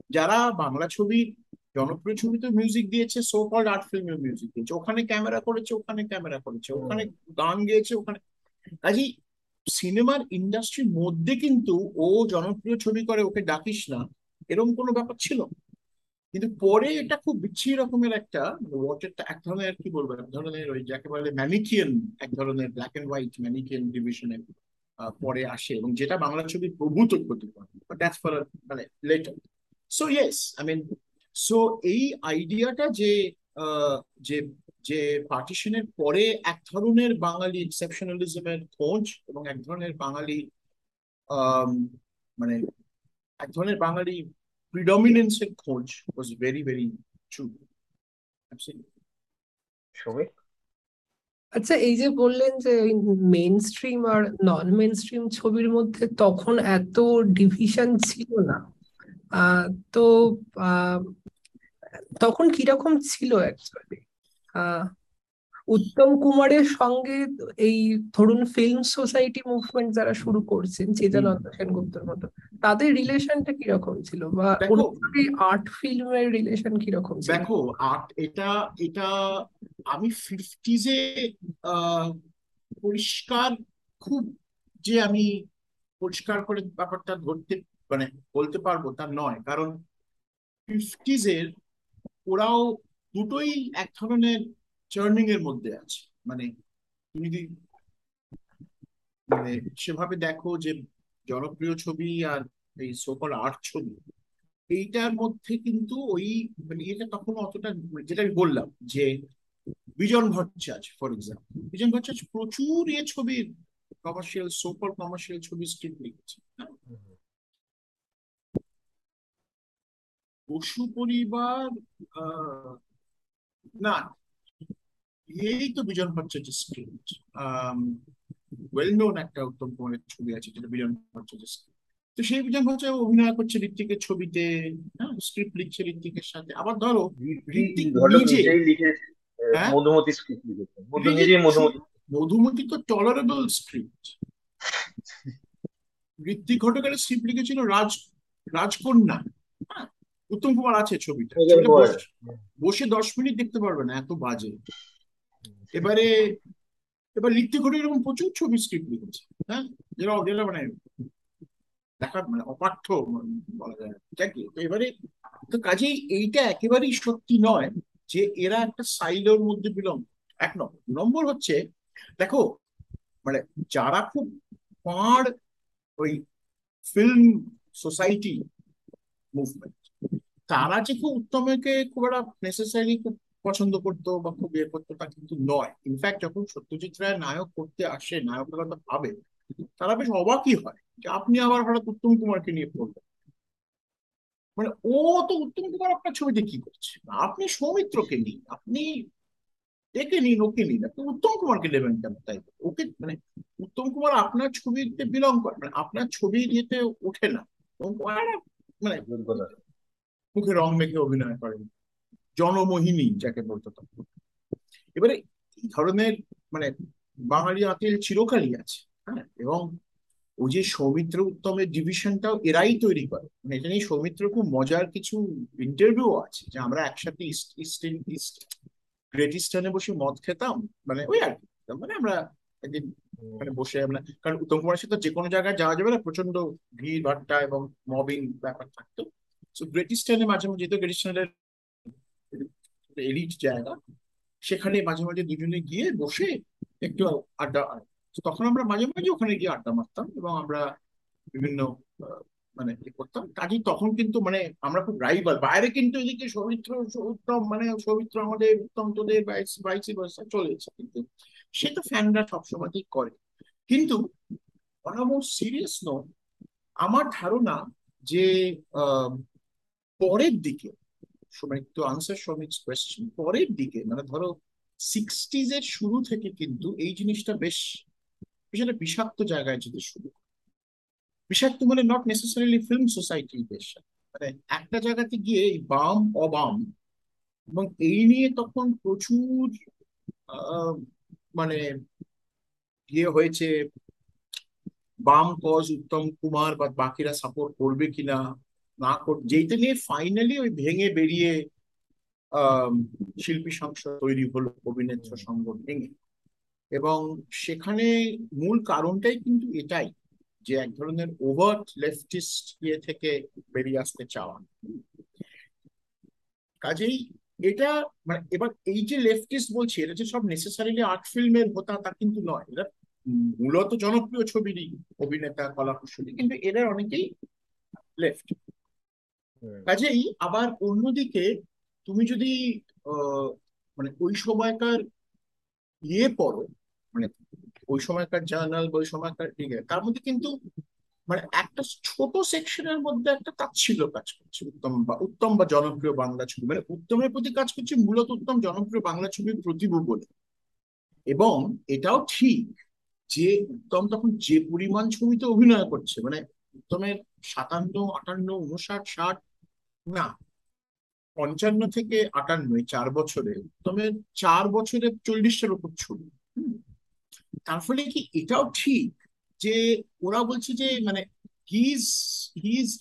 যারা বাংলা ছবির জনপ্রিয় ছবিতে মিউজিক দিয়েছে সো কল্ড আর্ট ফিল্মের মিউজিক দিয়েছে। ওখানে ক্যামেরা করেছে ওখানে ক্যামেরা করেছে ওখানে গান গেয়েছে ওখানে কাজেই সিনেমার ইন্ডাস্ট্রির মধ্যে কিন্তু ও জনপ্রিয় ছবি করে ওকে ডাকিস না এরকম কোনো ব্যাপার ছিল? না। কিন্তু পরে এটা খুব বিচ্ছিরি রকমের একটা ওয়াটারটা এক ধরনের, কি বলব, এক ধরনের ওই যাকে বলে ম্যানিকিয়ান এক ধরনের ব্ল্যাক এন্ড হোয়াইট ম্যানিকিয়ান ডিভিশনে পরে আসে এবং যেটা বাংলা ছবির প্রভূত ক্ষতি করে দ্যাটস ফর মানে later so yes I mean so এই আইডিয়াটা যে যে যে পার্টিশনের পরে এক ধরনের বাঙালি এক্সেপশনালিজমের খোঁজ এবং এক ধরনের বাঙালি মানে এক ধরনের বাঙালি প্রিডমিনেন্সের খোঁজ ওয়াজ ভেরি ভেরি ট্রু শ্রমিক আচ্ছা এই যে বললেন যে মেইন স্ট্রিম আর নন মেইন স্ট্রিম ছবির মধ্যে তখন এত ডিভিশন ছিল না। আহ তো আহ তখন কীরকম ছিল অ্যাকচুয়ালি আহ উত্তম কুমারের সঙ্গে এই ধরুন ফিল্ম সোসাইটি মুভমেন্ট যারা শুরু করছেন চেতনানন্দ সেনগুপ্তর মতো তাদের রিলেশনটা কীরকম ছিল? বা আর্ট ফিল্মের রিলেশন কীরকম ছিল? দেখো আর্ট এটা এটা আমি ফিফটিজে পরিষ্কার খুব যে আমি পরিষ্কার করে ব্যাপারটা ধরতে মানে বলতে পারব তা নয়। কারণ ফিফটিজের ওরাও দুটোই এক ধরনের চার্নিং এর মধ্যে আছে। মানে তুমি যদি মানে সেভাবে দেখো যে জনপ্রিয় ছবি আর এই সোকল আর্ট ছবি, এইটার মধ্যে কিন্তু ওই মানে এটা তখন অতটা যেটা আমি বললাম যে বিজন ভট্টাচার্য ফর এক্সাম্পল বিজন ভট্টাচার্য প্রচুর ইয়ে ছবির কমার্শিয়াল সোকল কমার্শিয়াল ছবি স্ক্রিপ্ট লিখেছে পশু পরিবার না এই তো Bijon Bhattacharya script well known একটা উত্তম কুমারের ছবি আছে যেটা বিজন ভট্টাচার্য স্ক্রিপ্ট তো সেই বিজন ভট্টাচার্য অভিনয় করছে ঋত্বিকের ছবিতে হ্যাঁ স্ক্রিপ্ট লিখছে ঋত্বিকের সাথে। আবার ধরো ঋত্বিক ঘটক নিজে লিখেছে হ্যাঁ? মধুমতি স্ক্রিপ্ট লিখেছেন মধু মধুমতি মধুমতি তো টলারেবল স্ক্রিপ্ট ঋত্বিক ঘটকের স্ক্রিপ্ট লিখেছিল রাজ রাজকন্যা। হ্যাঁ উত্তম কুমার আছে ছবিটা। বসে দশ মিনিট দেখতে পারবে না এত বাজে। এবারে, এবার লিখতে ঘটক এরকম প্রচুর ছবি স্ক্রিপ্ট লিখেছে হ্যাঁ? যেটা যেটা মানে দেখার মানে অপাঠ্য বলা যায়। তো এবারে, তো কাজেই এইটা একেবারেই সত্যি নয় যে এরা একটা সাইলোর মধ্যে বিলম্ব এক নম্বর নম্বর হচ্ছে, দেখো মানে যারা খুব পাঁড় ওই ফিল্ম সোসাইটি মুভমেন্ট তারা যে খুব উত্তমকে খুব একটা নেসেসারি খুব পছন্দ করতো বা খুব ইয়ে করতো তা কিন্তু নয়। ইনফ্যাক্ট যখন সত্যজিৎ রায় নায়ক করতে আসে নায়কের কথা ভাবে তারা বেশ অবাকই হয় যে আপনি আবার হঠাৎ উত্তম কুমারকে নিয়ে পড়বেন মানে ও তো উত্তম কুমার আপনার ছবিতে কি করছে? আপনি সৌমিত্রকে নিন আপনি একে নিন ওকে নিন আপনি উত্তম কুমারকে নেবেন কেন? তাই ওকে মানে উত্তম কুমার আপনার ছবিতে বিলং করে মানে আপনার ছবি ইয়েতে ওঠে না। উত্তম কুমার মানে মুখে রং মেখে অভিনয় করেন। জনমোহিনী যাকে বলতো তখন। এবারে এই ধরনের মানে বাঙালি আতিল চিরকালই আছে হ্যাঁ? এবং ওই যে সৌমিত্র উত্তমের ডিভিশনটাও এরাই তৈরি করে। মানে এটা নিয়ে সৌমিত্র খুব মজার কিছু ইন্টারভিউ আছে, যে আমরা একসাথে ইস্ট ইস্ট ইস্ট গ্রেট ইস্টার্নে বসে মদ খেতাম মানে ওই আর মানে আমরা একদিন মানে বসে আমরা কারণ উত্তম কুমারের সাথে যে কোনো জায়গায় যাওয়া যাবে না প্রচণ্ড ভিড়, ভাট্টা এবং মবিং ব্যাপার থাকতো। তো গ্রেট ইস্টার্নে মাঝে মাঝে যেহেতু গ্রেট ইস্টার্নের এলিট জায়গা, সেখানে মাঝে মাঝে দুজনে গিয়ে বসে একটু আড্ডা তখন আমরা মাঝে মাঝে ওখানে গিয়ে আড্ডা মারতাম এবং আমরা বিভিন্ন মানে ইয়ে করতাম। কাজেই তখন কিন্তু মানে আমরা খুব রাইভাল বাইরে কিন্তু এদিকে সৌমিত্র উত্তম মানে সৌমিত্র আমাদের, উত্তম তোদের বাইসি ভার্সা চলেছে কিন্তু। সে তো ফ্যানরা সবসময়তেই করে। কিন্তু অন সিরিয়াস নোট আমার ধারণা যে পরের দিকে সময় একটু আনসার শ্রমিকস কোয়েশ্চেন পরের দিকে মানে ধরো সিক্সটিজ এর শুরু থেকে কিন্তু এই জিনিসটা বেশ বেশ একটা বিষাক্ত জায়গায় যেতে শুরু বিষাক্ত মানে নট নেসেসারিলি ফিল্ম সোসাইটি বেশ। মানে একটা জায়গাতে গিয়ে এই বাম, অবাম, এবং এই নিয়ে তখন প্রচুর মানে ইয়ে হয়েছে, বাম কজ উত্তম কুমার বা বাকিরা সাপোর্ট করবে কিনা না যেইটা নিয়ে ফাইনালি ওই ভেঙে বেরিয়ে শিল্পী সংসদ তৈরি হলো অভিনেত্র সংঘ ভেঙে। এবং সেখানে মূল কারণটাই কিন্তু এটাই যে এক ধরনের ওভার লেফটিস্ট ইয়ে থেকে বেরিয়ে আসতে চাওয়া। কাজেই এটা মানে এবার এই যে লেফটিস্ট বলছি, এটা যে সব নেসেসারিলি আর্ট ফিল্মের হতা তা কিন্তু নয়। এটা মূলত জনপ্রিয় ছবিরই অভিনেতা কলাকুশলী কিন্তু এদের অনেকেই লেফট কাজেই আবার অন্যদিকে তুমি যদি মানে ওই সময়কার ইয়ে পড়ো মানে ওই সময়কার জার্নাল বা ওই সময়কার ইয়ে তার মধ্যে কিন্তু মানে একটা ছোট সেকশনের মধ্যে একটা তাচ্ছিল্য কাজ করছে। উত্তম বা উত্তম বা জনপ্রিয় বাংলা ছবি। মানে উত্তমের প্রতি কাজ করছে মূলত উত্তম জনপ্রিয় বাংলা ছবির প্রতিভূ বলে। এবং এটাও ঠিক যে উত্তম তখন যে পরিমাণ ছবিতে অভিনয় করছে মানে উত্তমের সাতান্ন, আটান্ন উনষাট ষাট না, পঞ্চান্ন থেকে আটান্ন চার বছরে, তবে চার বছরে চল্লিশটার উপর ছবি। তার ফলে কি এটাও ঠিক যে ওরা বলছে যে মানে he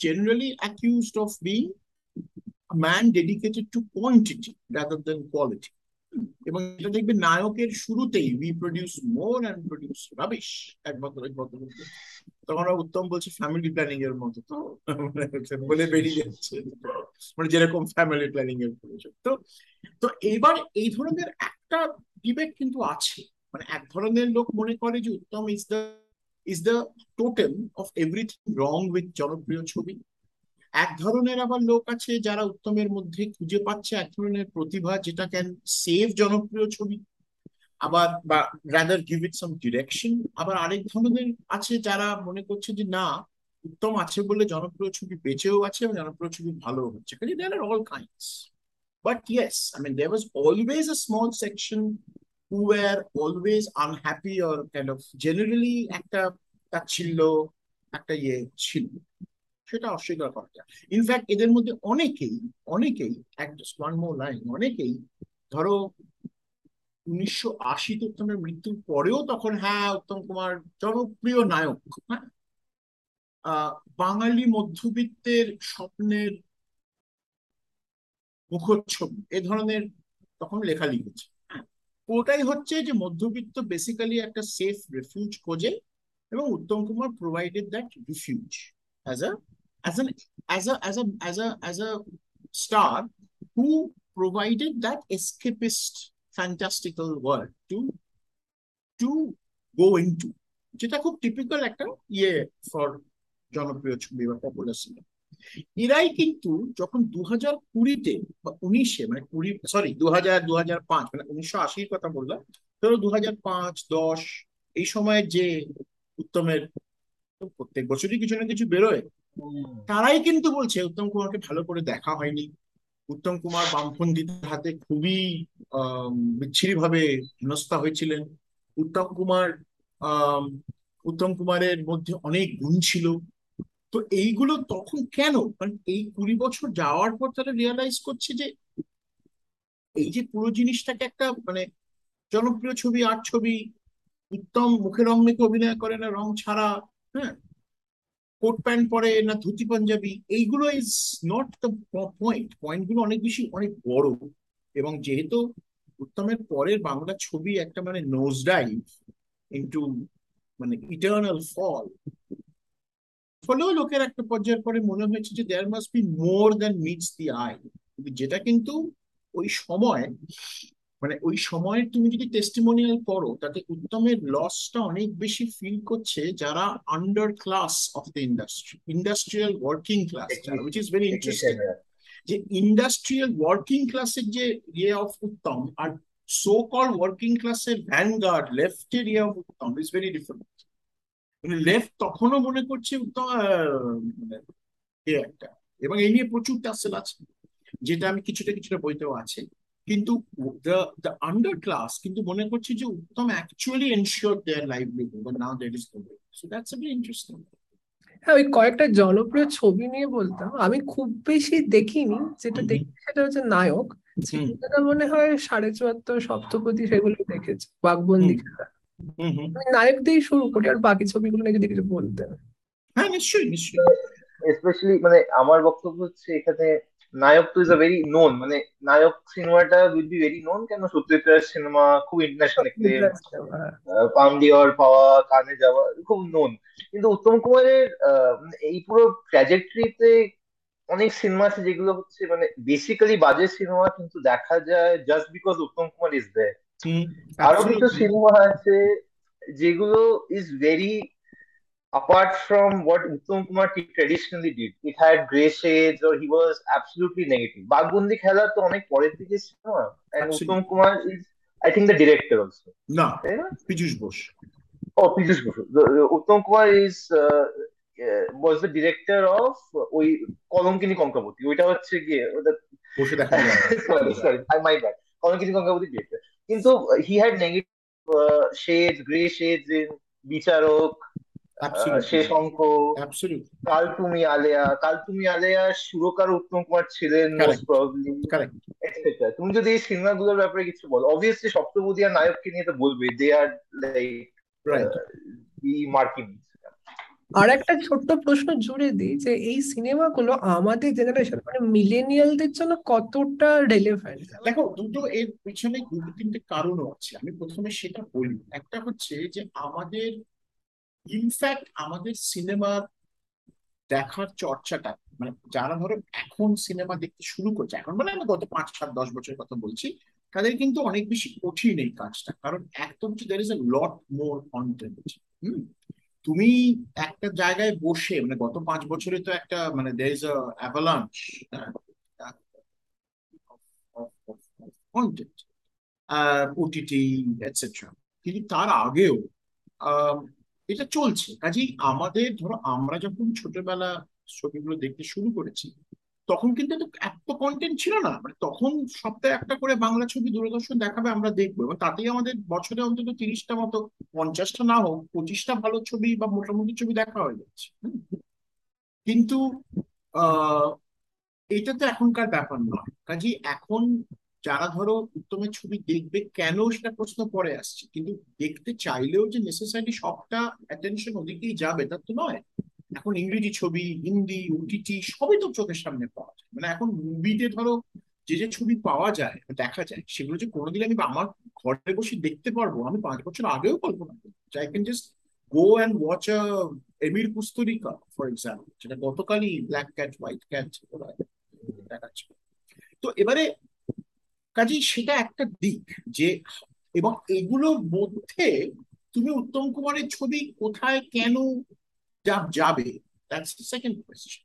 generally accused of being man dedicated to quantity rather than quality এবং এটা দেখবে নায়কের শুরুতেই we produce more and produce rubbish এক বছর তখন উত্তম বলছে ফ্যামিলি প্ল্যানিং এর মতো তো? বলে বেরিয়ে যাচ্ছে। মানে যেরকম ফ্যামিলি প্ল্যানিং এর প্রয়োজন। তো তো এবার এই ধরনের একটা ডিবেট কিন্তু আছে। মানে এক ধরনের লোক মনে করে যে Uttam is the is the totem of everything wrong with জনপ্রিয় ছবি। এক ধরনের আবার লোক আছে যারা উত্তমের মধ্যে খুঁজে পাচ্ছে, এক ধরনের প্রতিভা যেটা ক্যান সেভ জনপ্রিয় ছবি। আবার বা rather give it some direction আবার আরেক ধরনের আছে যারা মনে করছে যে না, উত্তম আছে বলে জনপ্রিয় ছবি বেঁচেও আছে এবং জনপ্রিয় ছবি ভালো হচ্ছে। কাজে there all kinds but yes I mean there was always a small section who were always unhappy or kind of generally একটা তাচ্ছিল্য একটা ইয়ে ছিল। সেটা অস্বীকার করা যায়। ইনফ্যাক্ট এদের মধ্যে অনেকেই অনেকেই মোর লাইন অনেকেই, ধরো, উনিশশো আশিতে উত্তমের মৃত্যুর পরেও তখন হ্যাঁ উত্তম কুমার জনপ্রিয় নায়ক হ্যাঁ? বাঙালি মধ্যবিত্তের স্বপ্নের মুখচ্ছবি, এ ধরনের তখন লেখা লিখেছে ওটাই হচ্ছে যে মধ্যবিত্ত বেসিক্যালি একটা সেফ রিফিউজ খোঁজে এবং Uttam Kumar provided that refuge as a as an, as a as a as a as a star, who provided that escapist fantastical world to to go into? যেটা খুব typical একটা ইয়ে for জনপ্রিয় ছবি বা popular cinema এরাই কিন্তু যখন দু হাজার কুড়িতে বা উনিশে মানে কুড়ি সরি দু হাজার দু হাজার পাঁচ মানে উনিশশো আশির কথা বললাম, ধরো দু হাজার পাঁচ, দশ, এই সময় যে উত্তমের প্রত্যেক বছরই কিছু না কিছু বেরোয় তারাই কিন্তু বলছে, উত্তম কুমারকে ভালো করে দেখা হয়নি। উত্তম কুমার বামপন্থীদের হাতে খুবই বিচ্ছিরি ভাবে হেনস্থা হয়েছিলেন। উত্তম কুমার উত্তম কুমারের মধ্যে অনেক গুণ ছিল। তো এইগুলো তখন কেন? কারণ এই কুড়ি বছর যাওয়ার পর তারা রিয়ালাইজ করছে যে এই যে পুরো জিনিসটাকে একটা মানে জনপ্রিয় ছবি, আর্ট ছবি, উত্তম মুখে রং মেখে অভিনয় করে না, রং ছাড়া হ্যাঁ? কোট প্যান্ট পরে না ধুতি পাঞ্জাবি, এইগুলো ইজ নট দ্য পয়েন্ট পয়েন্টগুলো অনেক বেশি, অনেক বড়। এবং যেহেতু উত্তমের পরের বাংলা ছবি একটা মানে নোজ ডাইভ ইন্টু মানে ইটার্নাল ফল ফলেও লোকের একটা পর্যায়ের পরে মনে হয়েছে যে there must be more than meets the eye যেটা কিন্তু ওই সময় মানে ওই সময় তুমি যদি টেস্টিমোনিয়াল করো তাতে উত্তমের লসটা অনেক বেশি ফিল করছে যারা under class of the industry industrial working class which is very interesting যে ইন্ডাস্ট্রিয়াল ওয়ার্কিং ক্লাসের যে ইয়ে অফ উত্তম আর সো কল ওয়ার্কিং ক্লাসের ভ্যানগার্ড লেফটের ইয়ে of Uttam is very different left তখনও মনে করছে উত্তম মানে একটা। এবং এই নিয়ে প্রচুর টাসেল আছে। যেটা আমি কিছুটা কিছুটা বইতেও আছে। কিন্তু দ্য আন্ডার ক্লাস কিন্তু মনে করছে যে Uttam actually ensure their livelihood but now that is the way so that's very interesting হ্যাঁ ওই কয়েকটা জনপ্রিয় ছবি নিয়ে বলতাম আমি খুব বেশি দেখিনি যেটা দেখি সেটা হচ্ছে নায়ক মনে হয় সাড়ে চুয়াত্তর সপ্তপতি সেগুলো দেখেছে বাঘবন্দি খেলা। নায়ক দিয়েই শুরু করি আর বাকি ছবিগুলো নিয়ে যদি কিছু বলতেন হ্যাঁ নিশ্চয়ই নিশ্চয়ই। স্পেশালি মানে আমার বক্তব্য হচ্ছে এখানে নায়ক তো ইজ আ ভেরি নোন মানে নায়ক সিনেমাটা উইল বি ভেরি নোন কেন? সত্যজিৎ সিনেমা খুব ইন্টারন্যাশনাল এক্লেম রায়ের সিনেমা হ্যাঁ। পাওয়া কানে যাওয়া খুব নোন কিন্তু উত্তম কুমারের আহ, মানে এই পুরো ট্র্যাজেক্টরিতে অনেক সিনেমা আছে যেগুলো হচ্ছে মানে বেসিক্যালি বাজে সিনেমা কিন্তু দেখা যায় just because Uttam Kumar is hmm আরও কিছু সিনেমা আছে যেগুলো is very apart from what Uttam Kumar traditionally did, it had gray shades or he was absolutely negative. Baghbandi Khela তো অনেক পরের দিকে cinema and Uttam Kumar is I think the director also না না Piyush Bose Oh, Piyush. The- the- Uttam Kumar is uh, uh, was the director of ওই কলঙ্কিনী কঙ্কাবতী ওইটা হচ্ছে গিয়ে ওটা বসে দেখা না sorry sorry I my bad Kalankini Kankabati director কিন্তু he had negative shades grey shades in Bicharak Shesh Anka কাল তুমি আলেয়া কাল তুমি আলেয়া সুরকার উত্তম কুমার ছিলেন মোস্ট তুমি যদি এই সিনেমাগুলোর ব্যাপারে কিছু বলো অবভিয়াসলি সপ্তপদী আর নায়ককে নিয়ে তো বলবে দে আর লাইক দি মার্কিন আর একটা ছোট্ট প্রশ্ন জুড়ে দিই যে এই সিনেমাগুলো আমাদের জেনারেশন মানে মিলেনিয়ালদের জন্য কতটা রেলেভেন্ট দেখো দুটো এর পিছনে দুটো তিনটে কারণও আছে। আমি প্রথমে সেটা বলি। একটা হচ্ছে যে আমাদের ইনফ্যাক্ট আমাদের সিনেমা দেখার চর্চাটা মানে যারা ধরো এখন সিনেমা দেখতে শুরু করছে, এখন মানে আমি গত পাঁচ, সাত, দশ বছরের কথা বলছি, তাদের কিন্তু অনেক বেশি কঠিন এই কাজটা। কারণ একদম হচ্ছে there is a lot more content hmm? তুমি একটা জায়গায় বসে মানে গত পাঁচ বছরে তো একটা মানে there is avalanche content OTT etcetera কিন্তু তার আগেও এটা চলছে। কাজেই আমাদের, ধরো, আমরা যখন ছোটবেলা ছবিগুলো দেখতে শুরু করেছি, তখন কিন্তু এত কন্টেন্ট ছিল না। মানে তখন সপ্তাহে একটা করে বাংলা ছবি দূরদর্শন দেখাবে আমরা দেখব। এবং তাতেই আমাদের বছরে অন্তত তিরিশটা মতো, পঞ্চাশটা না হোক, পঁচিশটা ভালো ছবি বা মোটামুটি ছবি দেখা হয়ে যাচ্ছে। কিন্তু এটা তো এখনকার ব্যাপার নয়। কাজে এখন যারা ধরো উত্তমের ছবি দেখবে কেন সেটা প্রশ্ন পরে আসছে। কিন্তু দেখতে চাইলেও যে নেসেসারি সবটা অ্যাটেনশন ওদিকেই যাবে, তা তো নয়। এখন ইংরেজি ছবি, হিন্দি ওটিটি সবই তো চোখের সামনে পাওয়া যায়। মানে এখন মুভিতে ধরো যে যে ছবি পাওয়া যায় দেখা যায়, সেগুলো যে কোনোদিন আমি আমার ঘরে বসে দেখতে পারব, আমি পাঁচ বছর আগেও কল্পনা করি I can just go and watch a Emir Kusturica for example যেটা গতকালই ব্ল্যাক ক্যাট হোয়াইট ক্যাট দেখাচ্ছে। তো এবারে কাজেই সেটা একটা দিক যে, এবং এগুলোর মধ্যে তুমি উত্তম কুমারের ছবি কোথায় কেন যাবে? That's the second question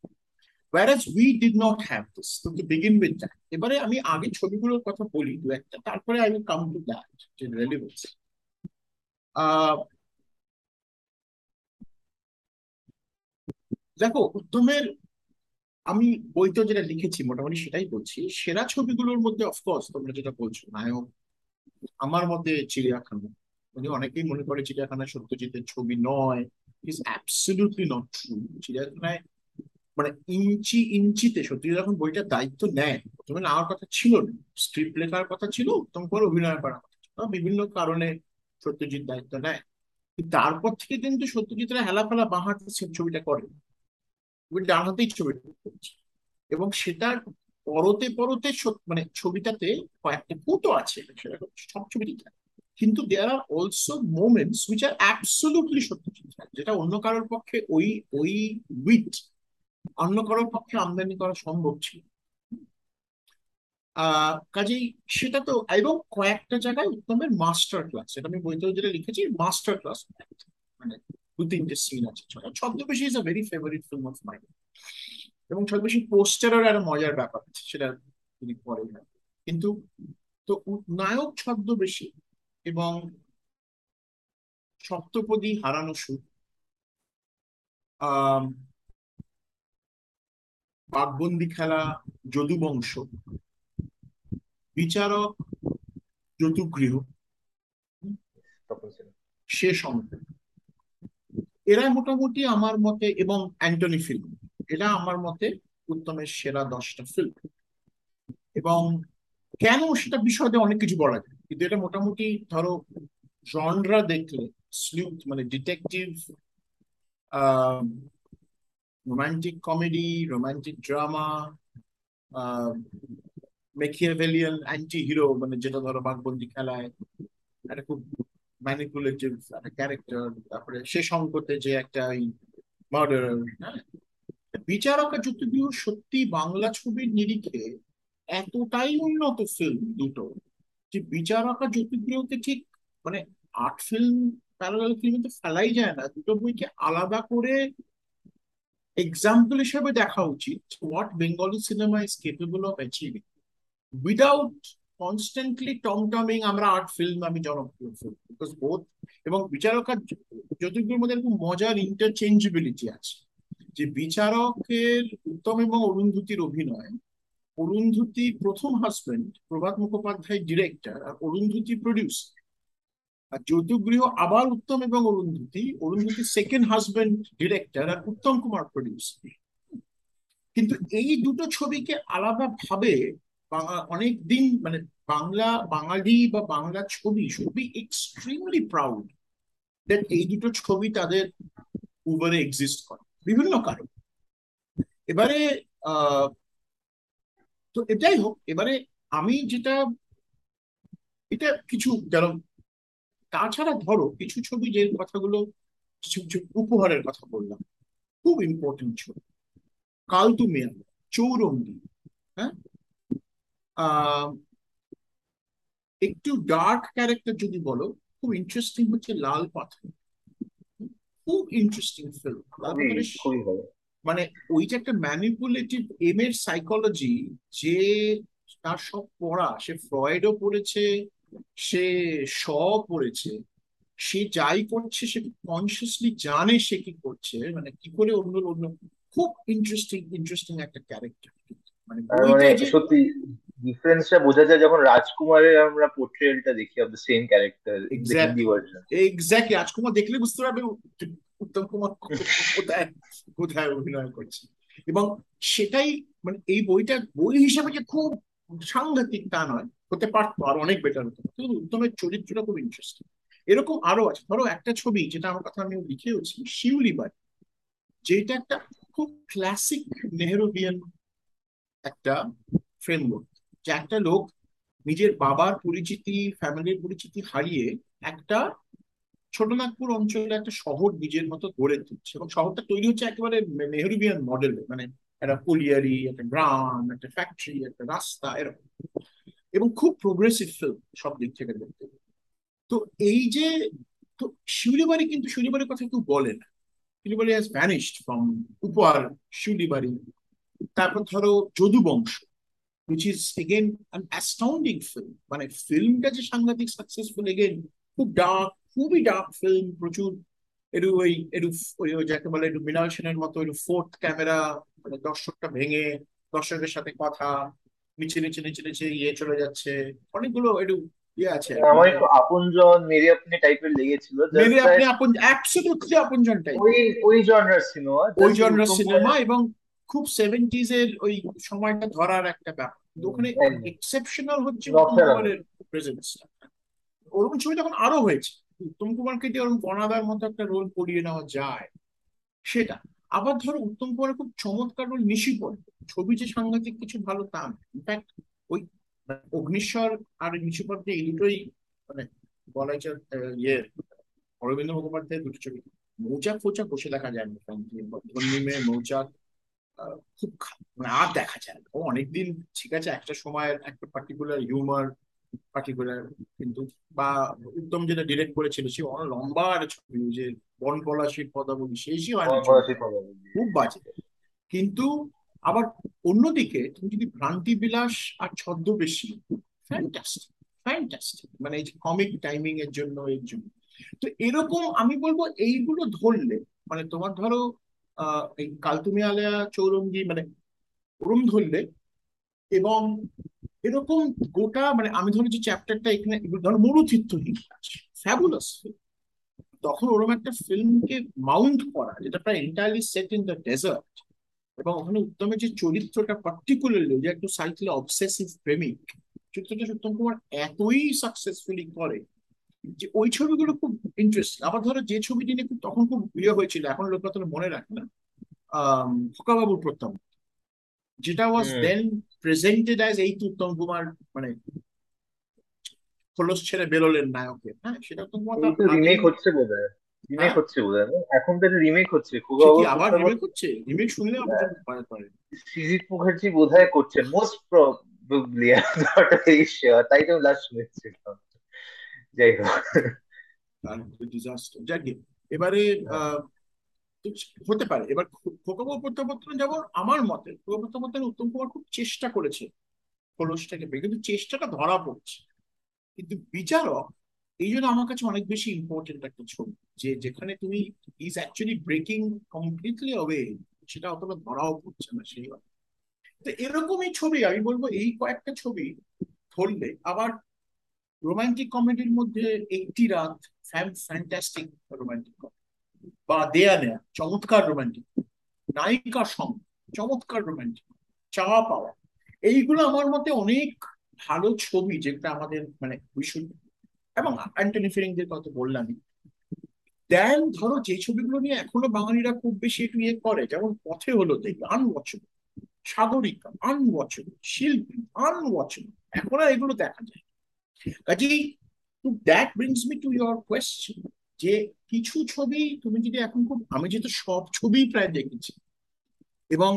whereas we did not have this so to begin with that. এবারে আমি আগে ছবিগুলোর কথা বলি, দু একটা, তারপরে I will come to that যে রেলিভেন্স দেখো, উত্তমের আমি বইতে যেটা লিখেছি, মোটামুটি সেটাই বলছি সেরা ছবিগুলোর মধ্যে অফকোর্স তোমরা যেটা বলছো, নায়ক আমার মতে চিড়িয়াখানা। মানে অনেকেই মনে করে চিড়িয়াখানা সত্যজিতের ছবি নয়। ইজ অ্যাবসলিউটলি নট ট্রু চিড়িয়াখানায় মানে ইঞ্চি ইঞ্চিতে সত্যজিৎ যখন বইটার দায়িত্ব নেয়, প্রথমে নেওয়ার কথা ছিল না। স্ক্রিপ্ট লেখার কথা ছিল, উত্তম করে অভিনয় করার কথা ছিল। বিভিন্ন কারণে সত্যজিৎ দায়িত্ব নেয়। তারপর থেকে কিন্তু সত্যজিৎরা হেলাফেলা বাঁ হাতে ছবিটা করে। ডান হাতেই ছবিটা এবং সেটার পরতে পরতে মানে ছবিটাতে কয়েকটা ফুটো আছে সেটা সব থাকে। কিন্তু there are also moments which are absolutely Ray, যেটা অন্য কারোর পক্ষে ওই ওই উইথ অন্য কারোর পক্ষে আমদানি করা সম্ভব ছিল। কাজেই সেটা তো এবং কয়েকটা জায়গায় উত্তমের মাস্টার ক্লাস এটা আমি বইতেও যেটা লিখেছি মাস্টার ক্লাস মানে দু তিনটে সিন আছে। Chhadmabeshi is a very favourite film of mind এবং ছদ্মবেশী পোস্টারের একটা মজার ব্যাপার আছে সেটা তিনি পরে বলবেন। কিন্তু তো নায়ক ছদ্মবেশী এবং সপ্তপদী হারানো সুর বাঘবন্দি খেলা যদুবংশ বিচারক সিনেমা শেষ অঙ্ক এরা মোটামুটি আমার মতে এবং অ্যান্টনি ফিল্ম এরা আমার মতে উত্তমের সেরা দশটা ফিল্ম এবং কেন সেটা বিষয়ে অনেক কিছু বলা যায়। কিন্তু এটা মোটামুটি ধরো জনরা দেখলে স্লিউথ মানে detective romantic comedy romantic drama Machiavellian anti hero মানে যেটা ধরো বাঘবন্দি খেলায়, একটা খুব ম্যানিপুলেটিভ একটা ক্যারেক্টার তারপরে শেষ অঙ্কতে যে একটা ওই মার্ডার হ্যাঁ? বিচারক যুদ্ধগৃহ সত্যি বাংলা ছবির নিরিখে এতটাই উন্নত ফিল্ম দুটো যে বিচারকা যুদ্ধগৃহকে ঠিক মানে আর্ট ফিল্ম প্যারালাল ফিল্মে তো ফেলাই যায় না। দুটো বইকে আলাদা করে এক্সাম্পল হিসেবে দেখা উচিত what Bengali cinema is capable of achieving without constantly tomtomming আমরা আর্ট ফিল্ম আমি জনপ্রিয় ফিল্ম বিকজ বোথ এবং বিচারকার যতগুলোর মধ্যে এরকম মজার ইন্টারচেঞ্জেবিলিটি আছে। যে বিচারকের উত্তম এবং অরুন্ধতির অভিনয়, অরুন্ধতি প্রথম হাজবেন্ড প্রভাত মুখোপাধ্যায় ডিরেক্টর আর অরুন্ধতি প্রডিউসার আর যৌতুগৃহ আবার উত্তম এবং Arundhati Arundhati second husband director আর উত্তম কুমার প্রডিউসার কিন্তু এই দুটো ছবিকে আলাদা ভাবে অনেক দিন মানে বাংলা, বাঙালি বা বাংলা ছবি ছবি এক্সট্রিমলি প্রাউড দ্যাট এই দুটো ছবি তাদের উবারে এক্সিস্ট করে, বিভিন্ন কারণ। এবারে তো এটাই হোক, এবারে আমি যেটা, এটা কিছু যেমন তাছাড়া ধরো, কিছু ছবি যে কথাগুলো, কিছু কিছু উপহারের কথা বললাম, খুব ইম্পর্টেন্ট ছবি। কাল তুমি চৌরঙ্গি হ্যাঁ? একটু ডার্ক ক্যারেক্টার যদি বলো খুব ইন্টারেস্টিং হচ্ছে লাল পাথর। খুব ইন্টারেস্টিং ফিল্ম মানে ওই যে একটা ম্যানিপুলেটিভ এম এর সাইকোলজি যে তার সব পড়া সে ফ্রয়েডও পড়েছে সে শ পড়েছে সে যাই করছে সে কনসিয়াসলি জানে সে কি করছে মানে কি করে অন্য অন্য খুব ইন্টারেস্টিং ইন্টারেস্টিং একটা ক্যারেক্টার মানে সত্যি ডিফারেন্সটা বোঝা যায় যখন রাজকুমারের আমরা পোর্ট্রেলটা দেখি of the same character Hindi version exactly Rajkumar দেখলে বুঝতে পারবে উত্তম কুমার কোথায় কোথায় অভিনয় করছে। এবং সেটাই মানে এই বইটা বই হিসেবে যে খুব সাংঘাতিক তা নয় হতে পারতো আর অনেক বেটার হতো কিন্তু উত্তমের চরিত্রটা খুব ইন্টারেস্টিং এরকম আরও আছে। ধরো একটা ছবি যেটা আমার কথা আমি লিখেওছি শিউলি বাড়ি। যেটা একটা খুব ক্লাসিক নেহরুবিয়ান একটা ফ্রেমওয়ার্ক যে একটা লোক নিজের বাবার পরিচিতি, ফ্যামিলির পরিচিতি হারিয়ে একটা ছোটনাগপুর অঞ্চলে একটা শহর নিজের মতো গড়ে তুলছে। এবং শহরটা তৈরি হচ্ছে একেবারে নেহরুবিয়ান মডেলে মানে একটা কলিয়ারি একটা গ্রাম, একটা ফ্যাক্টরি একটা রাস্তা, এরকম। এবং খুব প্রোগ্রেসিভ ফিল্ম সব দিক থেকে দেখতে। তো এই যে, তো শিউলিবাড়ি কিন্তু, শিউলিবাড়ির কথা কেউ বলে না। শিউলিবাড়ি হ্যাজ ভ্যানিশড ফ্রম উপহার শিউলিবাড়ি। তারপর ধরো যদুবংশ which is again an astounding film. মানে ফিল্মটা যে সাংঘাতিক সাকসেসফুল এগেন খুব ডার্ক খুবই ডার্ক ফিল্ম প্রচুর একটু ওই একটু ওই যাকে বলে একটু মৃণাল সেনের মতো একটু ফোর্থ ক্যামেরা মানে দর্শকটা ভেঙে দর্শকের সাথে কথা নিচে নিচে নিচে নিচে ইয়ে চলে যাচ্ছে। অনেকগুলো একটু ইয়ে আছে আমার একটু আপনজন মেরে আপনি টাইপের লেগেছিল মেরে আপনি আপন অ্যাবসলিউটলি আপনজন টাইপ ওই ওই জনরার সিনেমা ওই জনরার সিনেমা এবং খুব সেভেন্টিজ এর ওই সময়টা ধরার একটা ব্যাপার। ওখানে এক্সেপশনাল হচ্ছে কুমারের প্রেজেন্সটা ওরকম ছবি তখন আরও হয়েছে। উত্তম কুমারকে দিয়ে ওরকম বনাদার মতো একটা রোল করিয়ে নেওয়া যায় সেটা। আবার ধরো উত্তম কুমারের খুব চমৎকার রোল নিশিপন ছবি যে সাংঘাতিক কিছু ভালো তা ইনফ্যাক্ট ওই অগ্নিশ্বর আর নিশিপন এই দুটোই মানে বলা যায় ইয়ে অরবিন্দ মুখোপাধ্যায় দুটো ছবি। মৌচাক ফোচাক বসে দেখা যায় না। মৌচাক খুব মানে আর দেখা যায় না। ও অনেকদিন ঠিক আছে একটা সময়ের একটা পার্টিকুলার হিউমার পার্টিকুলার কিন্তু বা উত্তম যেটা ডিরেক্ট করেছিল সে অনেক লম্বা আর ছবি যে বন পলাশির পদাবলী শেষই হয় খুব বাজে। কিন্তু আবার অন্যদিকে তুমি যদি ভ্রান্তি বিলাস আর ছদ্মবেশী ফ্যান্টাস্টিক ফ্যান্টাস্টিক মানে এই যে কমিক টাইমিং এর জন্য এর জন্য। তো এরকম আমি বলব এইগুলো ধরলে মানে তোমার ধরো এই কালতুমি আলেয়া চৌরঙ্গি মানে ওরম ধরলে এবং এরকম গোটা মানে আমি ধরো যে চ্যাপ্টারটা এখানে ধরো মরুচিত্র ফ্যাবুলাস তখন ওরকম একটা ফিল্মকে মাউন্ট করা যেটা প্রায় entirely set in the desert এবং ওখানে উত্তমের যে চরিত্রটা পার্টিকুলারলি যে একটু সাইকেল অবসেসিভ প্রেমিক চরিত্রটা উত্তম কুমার এতই সাকসেসফুলি করে যে ওই ছবিগুলো খুব ইন্টারেস্টিং আবার ধরো যে ছবিটি নিয়ে তখন খুব ইয়ে হয়েছিল এখন লোক অতটা মনে রাখে না। আহ খোকাবাবুর প্রত্যাবর্তন যেটা ওয়াজ দেন প্রেজেন্টেড অ্যাজ এই তো উত্তম কুমার মানে খোলস ছেড়ে বেরোলেন নায়কের হ্যাঁ সেটা উত্তম কুমার তো রিমেক হচ্ছে বোধহয় রিমেক হ্যাঁ? হচ্ছে বোধহয় এখন তো রিমেক হচ্ছে আবার রিমেক হচ্ছে? রিমেক শুনলে সৃজিত মুখার্জি বোধহয় করছেন মোস্ট তাই তো লাস্ট শুনেছিলাম। যাই হোক এবারে হতে পারে। এবার খোকাবু প্রত্যাবর্তন যেমন আমার মতে খোকা প্রত্যাবর্তন উত্তম কুমার খুব চেষ্টা করেছে খোলসটাকে বের, কিন্তু চেষ্টাটা ধরা পড়ছে। কিন্তু বিচারক, এই জন্য আমার কাছে অনেক বেশি ইম্পর্টেন্ট একটা ছবি, যে যেখানে তুমি is actually breaking completely away সেটা অতটা ধরাও পড়ছে না সেই তো এরকমই ছবি, আমি বলব এই কয়েকটা ছবি ধরলে আবার রোমান্টিক কমেডির মধ্যে একটি রাত ফ্যান্টাস্টিক রোমান্টিক কমেডি বা দেয়া নেয়া, চমৎকার রোমান্টিক নায়িকা সঙ্গ, চমৎকার রোমান্টিক চাওয়া পাওয়া। এইগুলো আমার মতে অনেক ভালো ছবি যেটা আমাদের মানে ভীষণ এবং অ্যান্টনি ফিরিংদের কথা বললামই। দেন ধরো যে ছবিগুলো নিয়ে এখনও বাঙালিরা খুব বেশি একটু ইয়ে করে, যেমন পথে হলো দেখবে আনওয়াচেবল সাগরিকা আনওয়াচেবল শিল্পী আনওয়াচেবল এখন আর এগুলো দেখা যায় কাজেই that brings me to your question যে কিছু ছবি তুমি যদি এখন খুব, আমি যেহেতু সব ছবি প্রায় দেখেছি, এবং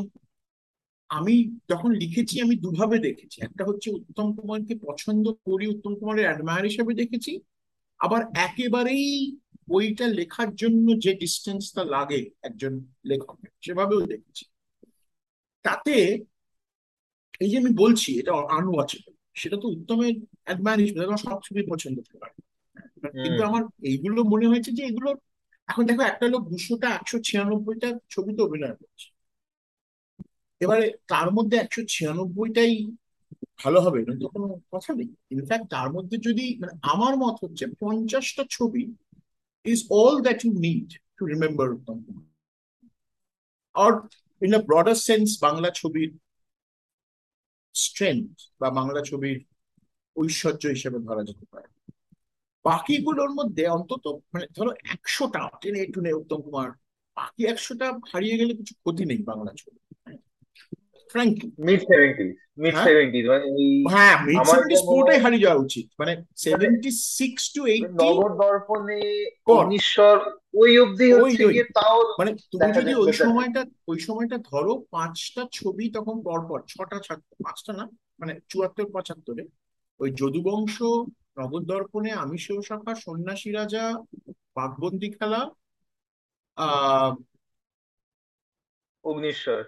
আমি যখন লিখেছি আমি দুভাবে দেখেছি, একটা হচ্ছে উত্তম কুমারকে পছন্দ করি, উত্তম কুমারের অ্যাডমায়ার হিসেবে দেখেছি, আবার একেবারেই বইটা লেখার জন্য যে ডিস্টেন্সটা লাগে একজন লেখকের সেভাবেও দেখেছি। তাতে এই যে আমি বলছি এটা আনওয়াচেবল সেটা তো উত্তমের অ্যাডমায়ার হিসেবে আমার সব ছবি পছন্দ করে। কিন্তু আমার এইগুলো মনে হয়েছে যে এগুলো এখন দেখো একটা লোক দুশোটা একশো ছিয়ানব্বইটা ছবিতে অভিনয় করছে। এবারে তার মধ্যে একশো ছিয়ানব্বইটাই ভালো হবে এটা তো কোনো কথা নেই। ইনফ্যাক্ট তার মধ্যে যদি মানে আমার মত হচ্ছে পঞ্চাশটা ছবি is all that you need to remember R in a broader sense Bangla ছবির স্ট্রেংথ বা বাংলা ছবির ঐশ্বর্য হিসেবে ধরা যেতে পারে বাকিগুলোর মধ্যে অন্তত মানে ধরো একশোটা টেনে টুনে উত্তম কুমার বাকি একশোটা হারিয়ে গেলে কিছু ক্ষতি নেই বাংলা ছবি ফ্র্যাঙ্কলি মিড সেভেন্টিজ মিড হ্যাঁ? সেভেন্টিজ মানে হ্যাঁ মিড পুরোটাই হারিয়ে যাওয়া উচিত মানে সেভেন্টি সিক্স টু এইটি নগর দর্পণে পর। ওই অবধি হচ্ছে গিয়ে তাও মানে তুমি যদি ওই সময়টা ওই সময়টা ধরো পাঁচটা ছবি তখন পরপর ছটা ছাত্র পাঁচটা না মানে চুয়াত্তর পঁচাত্তরে ওই যদুবংশ নবদর্পণে দর্পণে আমিষেয় শাখা সন্ন্যাসী রাজা বাঘবন্দি খেলা আহ অগ্নিশ্বর।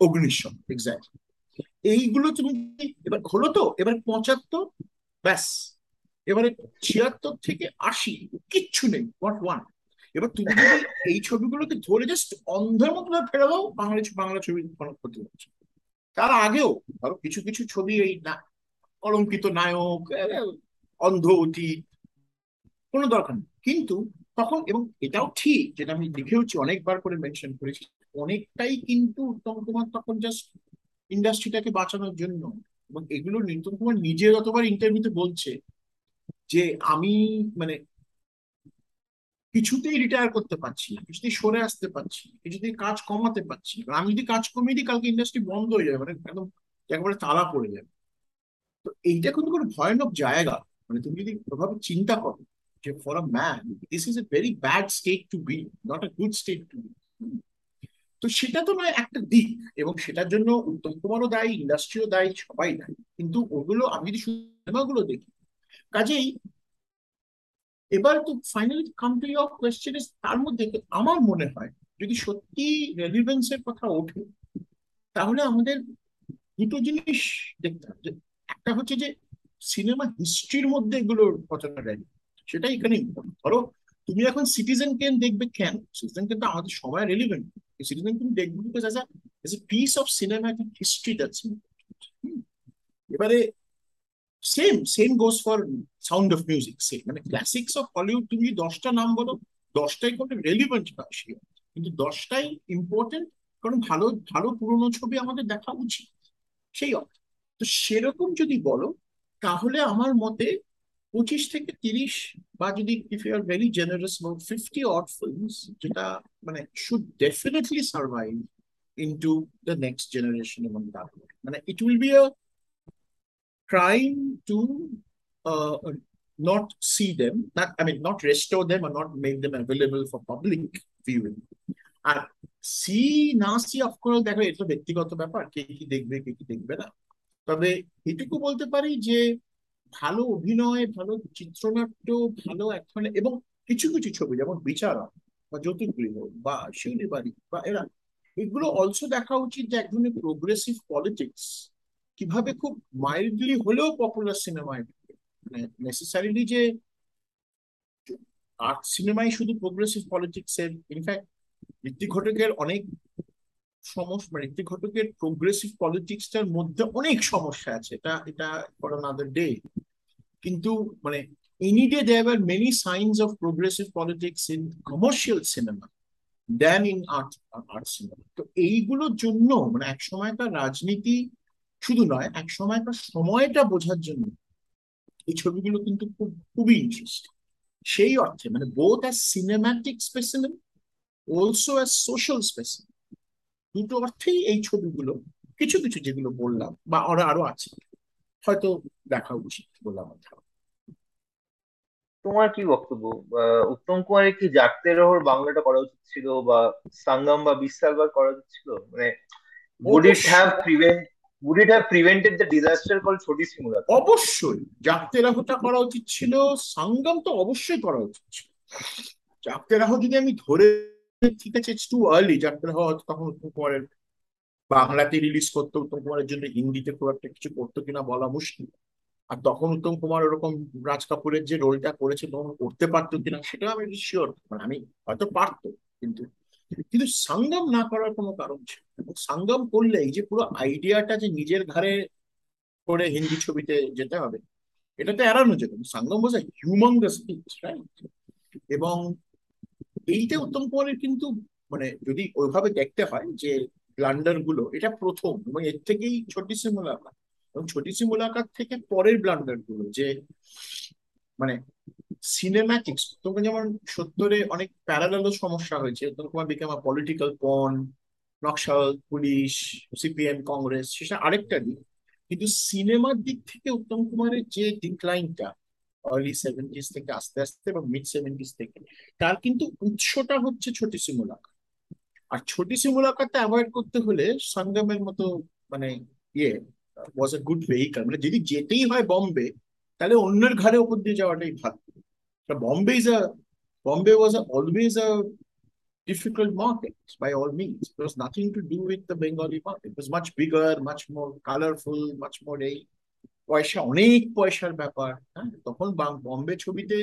অগ্নিশ্বর এক্স্যাক্ট এইগুলো তুমি এবার হলো তো এবার পঁচাত্তর ব্যাস। এবারে ছিয়াত্তর থেকে আশি কিচ্ছু নেই নট ওয়ান এবার তুমি যদি এই ছবিগুলোকে ধরে জাস্ট অন্ধের মতো ফেলে দাও বাংলা বাংলা ছবি কোনো ক্ষতি হচ্ছে তার আগেও ধরো কিছু কিছু ছবি এই না কলঙ্কিত নায়ক অন্ধ অতীত, কোনো দরকার নেই কিন্তু তখন, এবং এটাও ঠিক, যেটা আমি লিখেওছি, অনেকবার করে মেনশন করেছি, অনেকটাই কিন্তু উত্তম কুমার তখন জাস্ট ইন্ডাস্ট্রিটাকে বাঁচানোর জন্য, এবং এগুলো উত্তম কুমার নিজে যতবার ইন্টারভিউতে বলছে, যে আমি মানে কিছুতেই রিটায়ার করতে পারছি না, কিছুতেই সরে আসতে পারছি কিছুতেই কাজ কমাতে পারছি। আমি যদি কাজ কমিয়ে দিই, কালকে ইন্ডাস্ট্রি বন্ধ হয়ে যাবে মানে একদম একেবারে তালা পড়ে যাবে তো এইটা কিন্তু কোনো ভয়ানক জায়গা। মানে তুমি যদি ওভাবে চিন্তা করো যে for a man this is a very bad state to be not a good state to be তো সেটা তো নয়, একটা দিক। এবং সেটার জন্য উত্তম কুমারও দায়ী, ইন্ডাস্ট্রিও দায়ী, সবাই দায়ী। কিন্তু ওগুলো, আমি যদি সিনেমাগুলো দেখি, কাজেই এবার তো finally come to your question তার মধ্যে আমার মনে হয়, যদি সত্যি রেলিভেন্সের কথা ওঠে, তাহলে আমাদের দুটো জিনিস দেখতে হবে। একটা হচ্ছে যে সিনেমা হিস্ট্রির মধ্যে এগুলোর কতটা রেলি সেটাই এখানে। ধরো, তুমি এখন সিটিজেন কেন দেখবে কেন? সিটিজেন কেন আমাদের সবাই রেলিভেন্ট সিটিজেন তুমি দেখবে because as a piece of cinematic history that's এবারে same same goes for sound of music same মানে ক্লাসিক্স অফ হলিউড তুমি দশটা নাম বলো, দশটাই কোনো রেলিভেন্ট না কিন্তু দশটাই ইম্পর্টেন্ট কারণ ভালো ভালো পুরোনো ছবি আমাদের দেখা উচিত। সেই অর্থে। তো সেরকম যদি বলো তাহলে আমার মতে পঁচিশ থেকে তিরিশ বা যদি if you are very generous about fifty odd films যেটা মানে should definitely survive into the next generation এবং তারপরে মানে it will be a crime to not see them, not I mean not restore them or not make them available for public viewing. আর see না see of course দেখো এটা ব্যক্তিগত ব্যাপার কে কি দেখবে কে কি দেখবে না তবে এটুকু বলতে পারি যে, ভালো অভিনয়, ভালো চিত্রনাট্য, ভালো এখন এবং কিছু কিছু ছবি, যেমন বিচারা বা জ্যোতির্গৃহ বা শিউলি বাড়ি বা এরা, এগুলো অলসো দেখা উচিত যে এক ধরনের প্রোগ্রেসিভ পলিটিক্স কীভাবে খুব মাইল্ডলি হলেও পপুলার সিনেমায় মানে নেসেসারিলি যে আর্ট সিনেমাই শুধু প্রোগ্রেসিভ পলিটিক্স এর ইনফ্যাক্ট ঋত্বিক ঘটকের অনেক সমস্যা মানে ঋত্বিক ঘটকের প্রোগ্রেসিভ পলিটিক্সটার মধ্যে অনেক সমস্যা আছে। এটা এটা ফর আনাদার ডে কিন্তু মানে any day there are many signs of progressive politics in commercial cinema then in art art cinema তো এইগুলোর জন্য মানে এক সময়কার রাজনীতি শুধু নয় এক সময়কার সময়টা বোঝার জন্য এই ছবিগুলো কিন্তু খুব, খুবই ইন্টারেস্টিং সেই অর্থে মানে both as cinematic specimen also as social specimen দুটো অর্থেই এই ছবিগুলো কিছু কিছু যেগুলো বললাম বা আরও আরও আছে হয়তো দেখা উচিত বলে আমার ধারণা। তোমার কি বক্তব্য? উত্তম কুমারের কি জাগতে রহর বাংলাটা করা উচিত ছিল বা সাঙ্গম বা বিশালবার করা উচিত ছিল? মানে would it have prevent would it have prevented the disaster called ছোটি অবশ্যই। জাগতে রাহটা করা উচিত ছিল সাঙ্গম তো অবশ্যই করা উচিত ছিল। জাগতে রাহ যদি আমি ধরে ঠিক আছে ইটস টু আর্লি রাহ হয়তো তখন উত্তম কুমারের বাংলাতে রিলিজ করতে উত্তম কুমারের জন্য হিন্দিতে খুব একটা কিছু করতো কিনা বলা মুশকিল। আর তখন উত্তম কুমার ওরকম রাজ কাপুরের যে রোলটা করেছে, তখন করতে পারতো কিনা সেটা আমি শিওর মানে আমি হয়তো পারতো, কিন্তু কিন্তু সঙ্গম না করার কোনো কারণ ছিল। সঙ্গম করলে এই যে পুরো আইডিয়াটা যে নিজের ঘরে করে হিন্দি ছবিতে যেতে হবে, এটা তো এড়ানো যেত সঙ্গম বোঝা হিউমাঙ্গাস রাইট এবং এইটা উত্তম কুমারের কিন্তু মানে যদি ওইভাবে দেখতে হয় যে ব্লান্ডারগুলো, এটা প্রথম এবং এর থেকেই ছোটি সি মুলাকাত এবং ছোটি সি মুলাকাত থেকে পরের ব্লান্ডারগুলো, যে মানে সিনেম্যাটিক্স তোমাকে যেমন সত্তরে অনেক প্যারালাল সমস্যা হয়েছে। উত্তম তোমার বিকাম পলিটিক্যাল পন নকশাল, পুলিশ সিপিএম কংগ্রেস সেটা আরেকটা দিক। কিন্তু সিনেমার দিক থেকে উত্তম কুমারের যে ডিক্লাইনটা আর্লি সেভেন্টিস থেকে আস্তে আস্তে এবং মিড সেভেন্টিস থেকে। তার কিন্তু উৎসটা হচ্ছে ছোটি সি মুলাকাত আর ছোটি সি মুলাকাতটা অ্যাভয়েড করতে হলে সঙ্গমের মতো মানে ইয়ে ওয়াজ এ গুড ভেহিকল মানে যদি যেতেই হয় বম্বে তাহলে অন্যের ঘরে ওপর দিয়ে যাওয়াটাই ভালো। Bombay is a Bombay was always a difficult market by all means. It was nothing to do with the Bengali market. It was much bigger, much more colorful, much more পয়সা অনেক পয়সার ব্যাপার হ্যাঁ? তখন বম্বে ছবিতে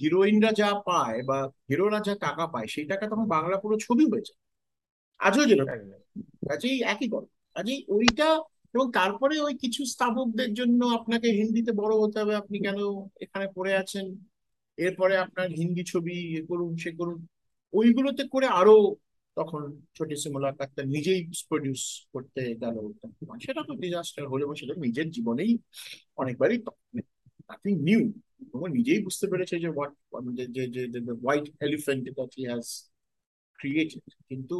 হিরোইনরা যা পায় বা হিরোরা যা টাকা পায় সেই টাকা তখন বাংলা পুরো ছবি হয়েছে আজও যেরকম কাজেই একই গল্প। কাজেই ওইটা এবং তারপরে ওই কিছু স্থাপকদের জন্য আপনাকে হিন্দিতে বড় হতে হবে আপনি কেন এখানে পড়ে আছেন? এরপরে আপনার হিন্দি ছবি এ করুন সে করুন ওইগুলোতে করে আরও তখন ছোটি সিমুলাকারটা নিজেই প্রডিউস করতে গেল সেটা তো ডিজাস্টার হলে সেটা নিজের জীবনেই অনেকবারই নাথিং নিউ তোমার নিজেই বুঝতে পেরেছে যে হোয়াট যে যে white elephant that he has created কিন্তু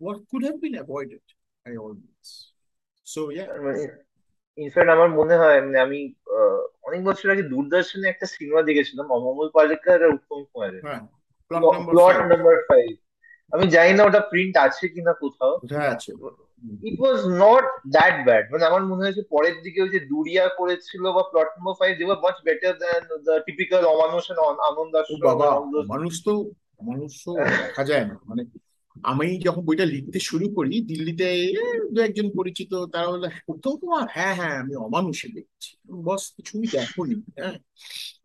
what could have been avoided by all means. So yeah. In fact আমার মনে হয় মানে আমি অনেক বছর আগে দূরদর্শনে একটা সিনেমা দেখেছিলাম অমল পালেকার আর উত্তম কুমারের। প্লট নাম্বার ফাইভ আমি জানি না ওটা প্রিন্ট আছে কিনা কোথাও। আছে। It was not that bad মানে আমার মনে হয়েছে পরের দিকে ওই যে দুরিয়া করেছিল বা plot number five they were much better than the typical Amanush আনন্দ মানুষ তো মানুষ তো দেখা যায় না। মানে আমি যখন বইটা লিখতে শুরু করি দিল্লিতে দু একজন পরিচিত তারা বলল উত্তম কুমার হ্যাঁ হ্যাঁ আমি অমানুষে দেখছি। বস কিছুই দেখোনি হ্যাঁ।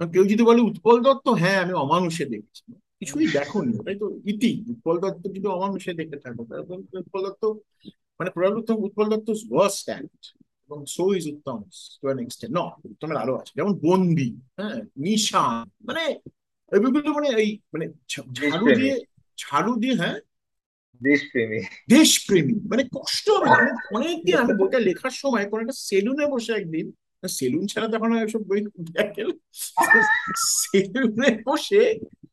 কেউ যদি বলে উৎপল দত্ত হ্যাঁ আমি অমানুষে দেখছি। কিছুই দেখোনি। তাই তো ইতি। উৎপল দত্ত যদি অমানুষে দেখে থাকো উৎপল দত্ত মানে প্রবল উৎপল দত্ত ওয়াজ স্ট্যান্ড এবং so is Uttam to an extent ন উত্তমের আরও আছে। যেমন বন্দি হ্যাঁ নিশান মানে এগুলো মানে এই মানে ঝাড়ু দিয়ে ঝাড়ু দিয়ে হ্যাঁ? দেশপ্রেমী। দেশপ্রেমী। মানে কষ্ট হবে। অনেকদিন আমি বইটা লেখার সময় কোন একটা সেলুনে বসে একদিন সেলুন ছাড়া তখন এসব বই সেলুনে বসে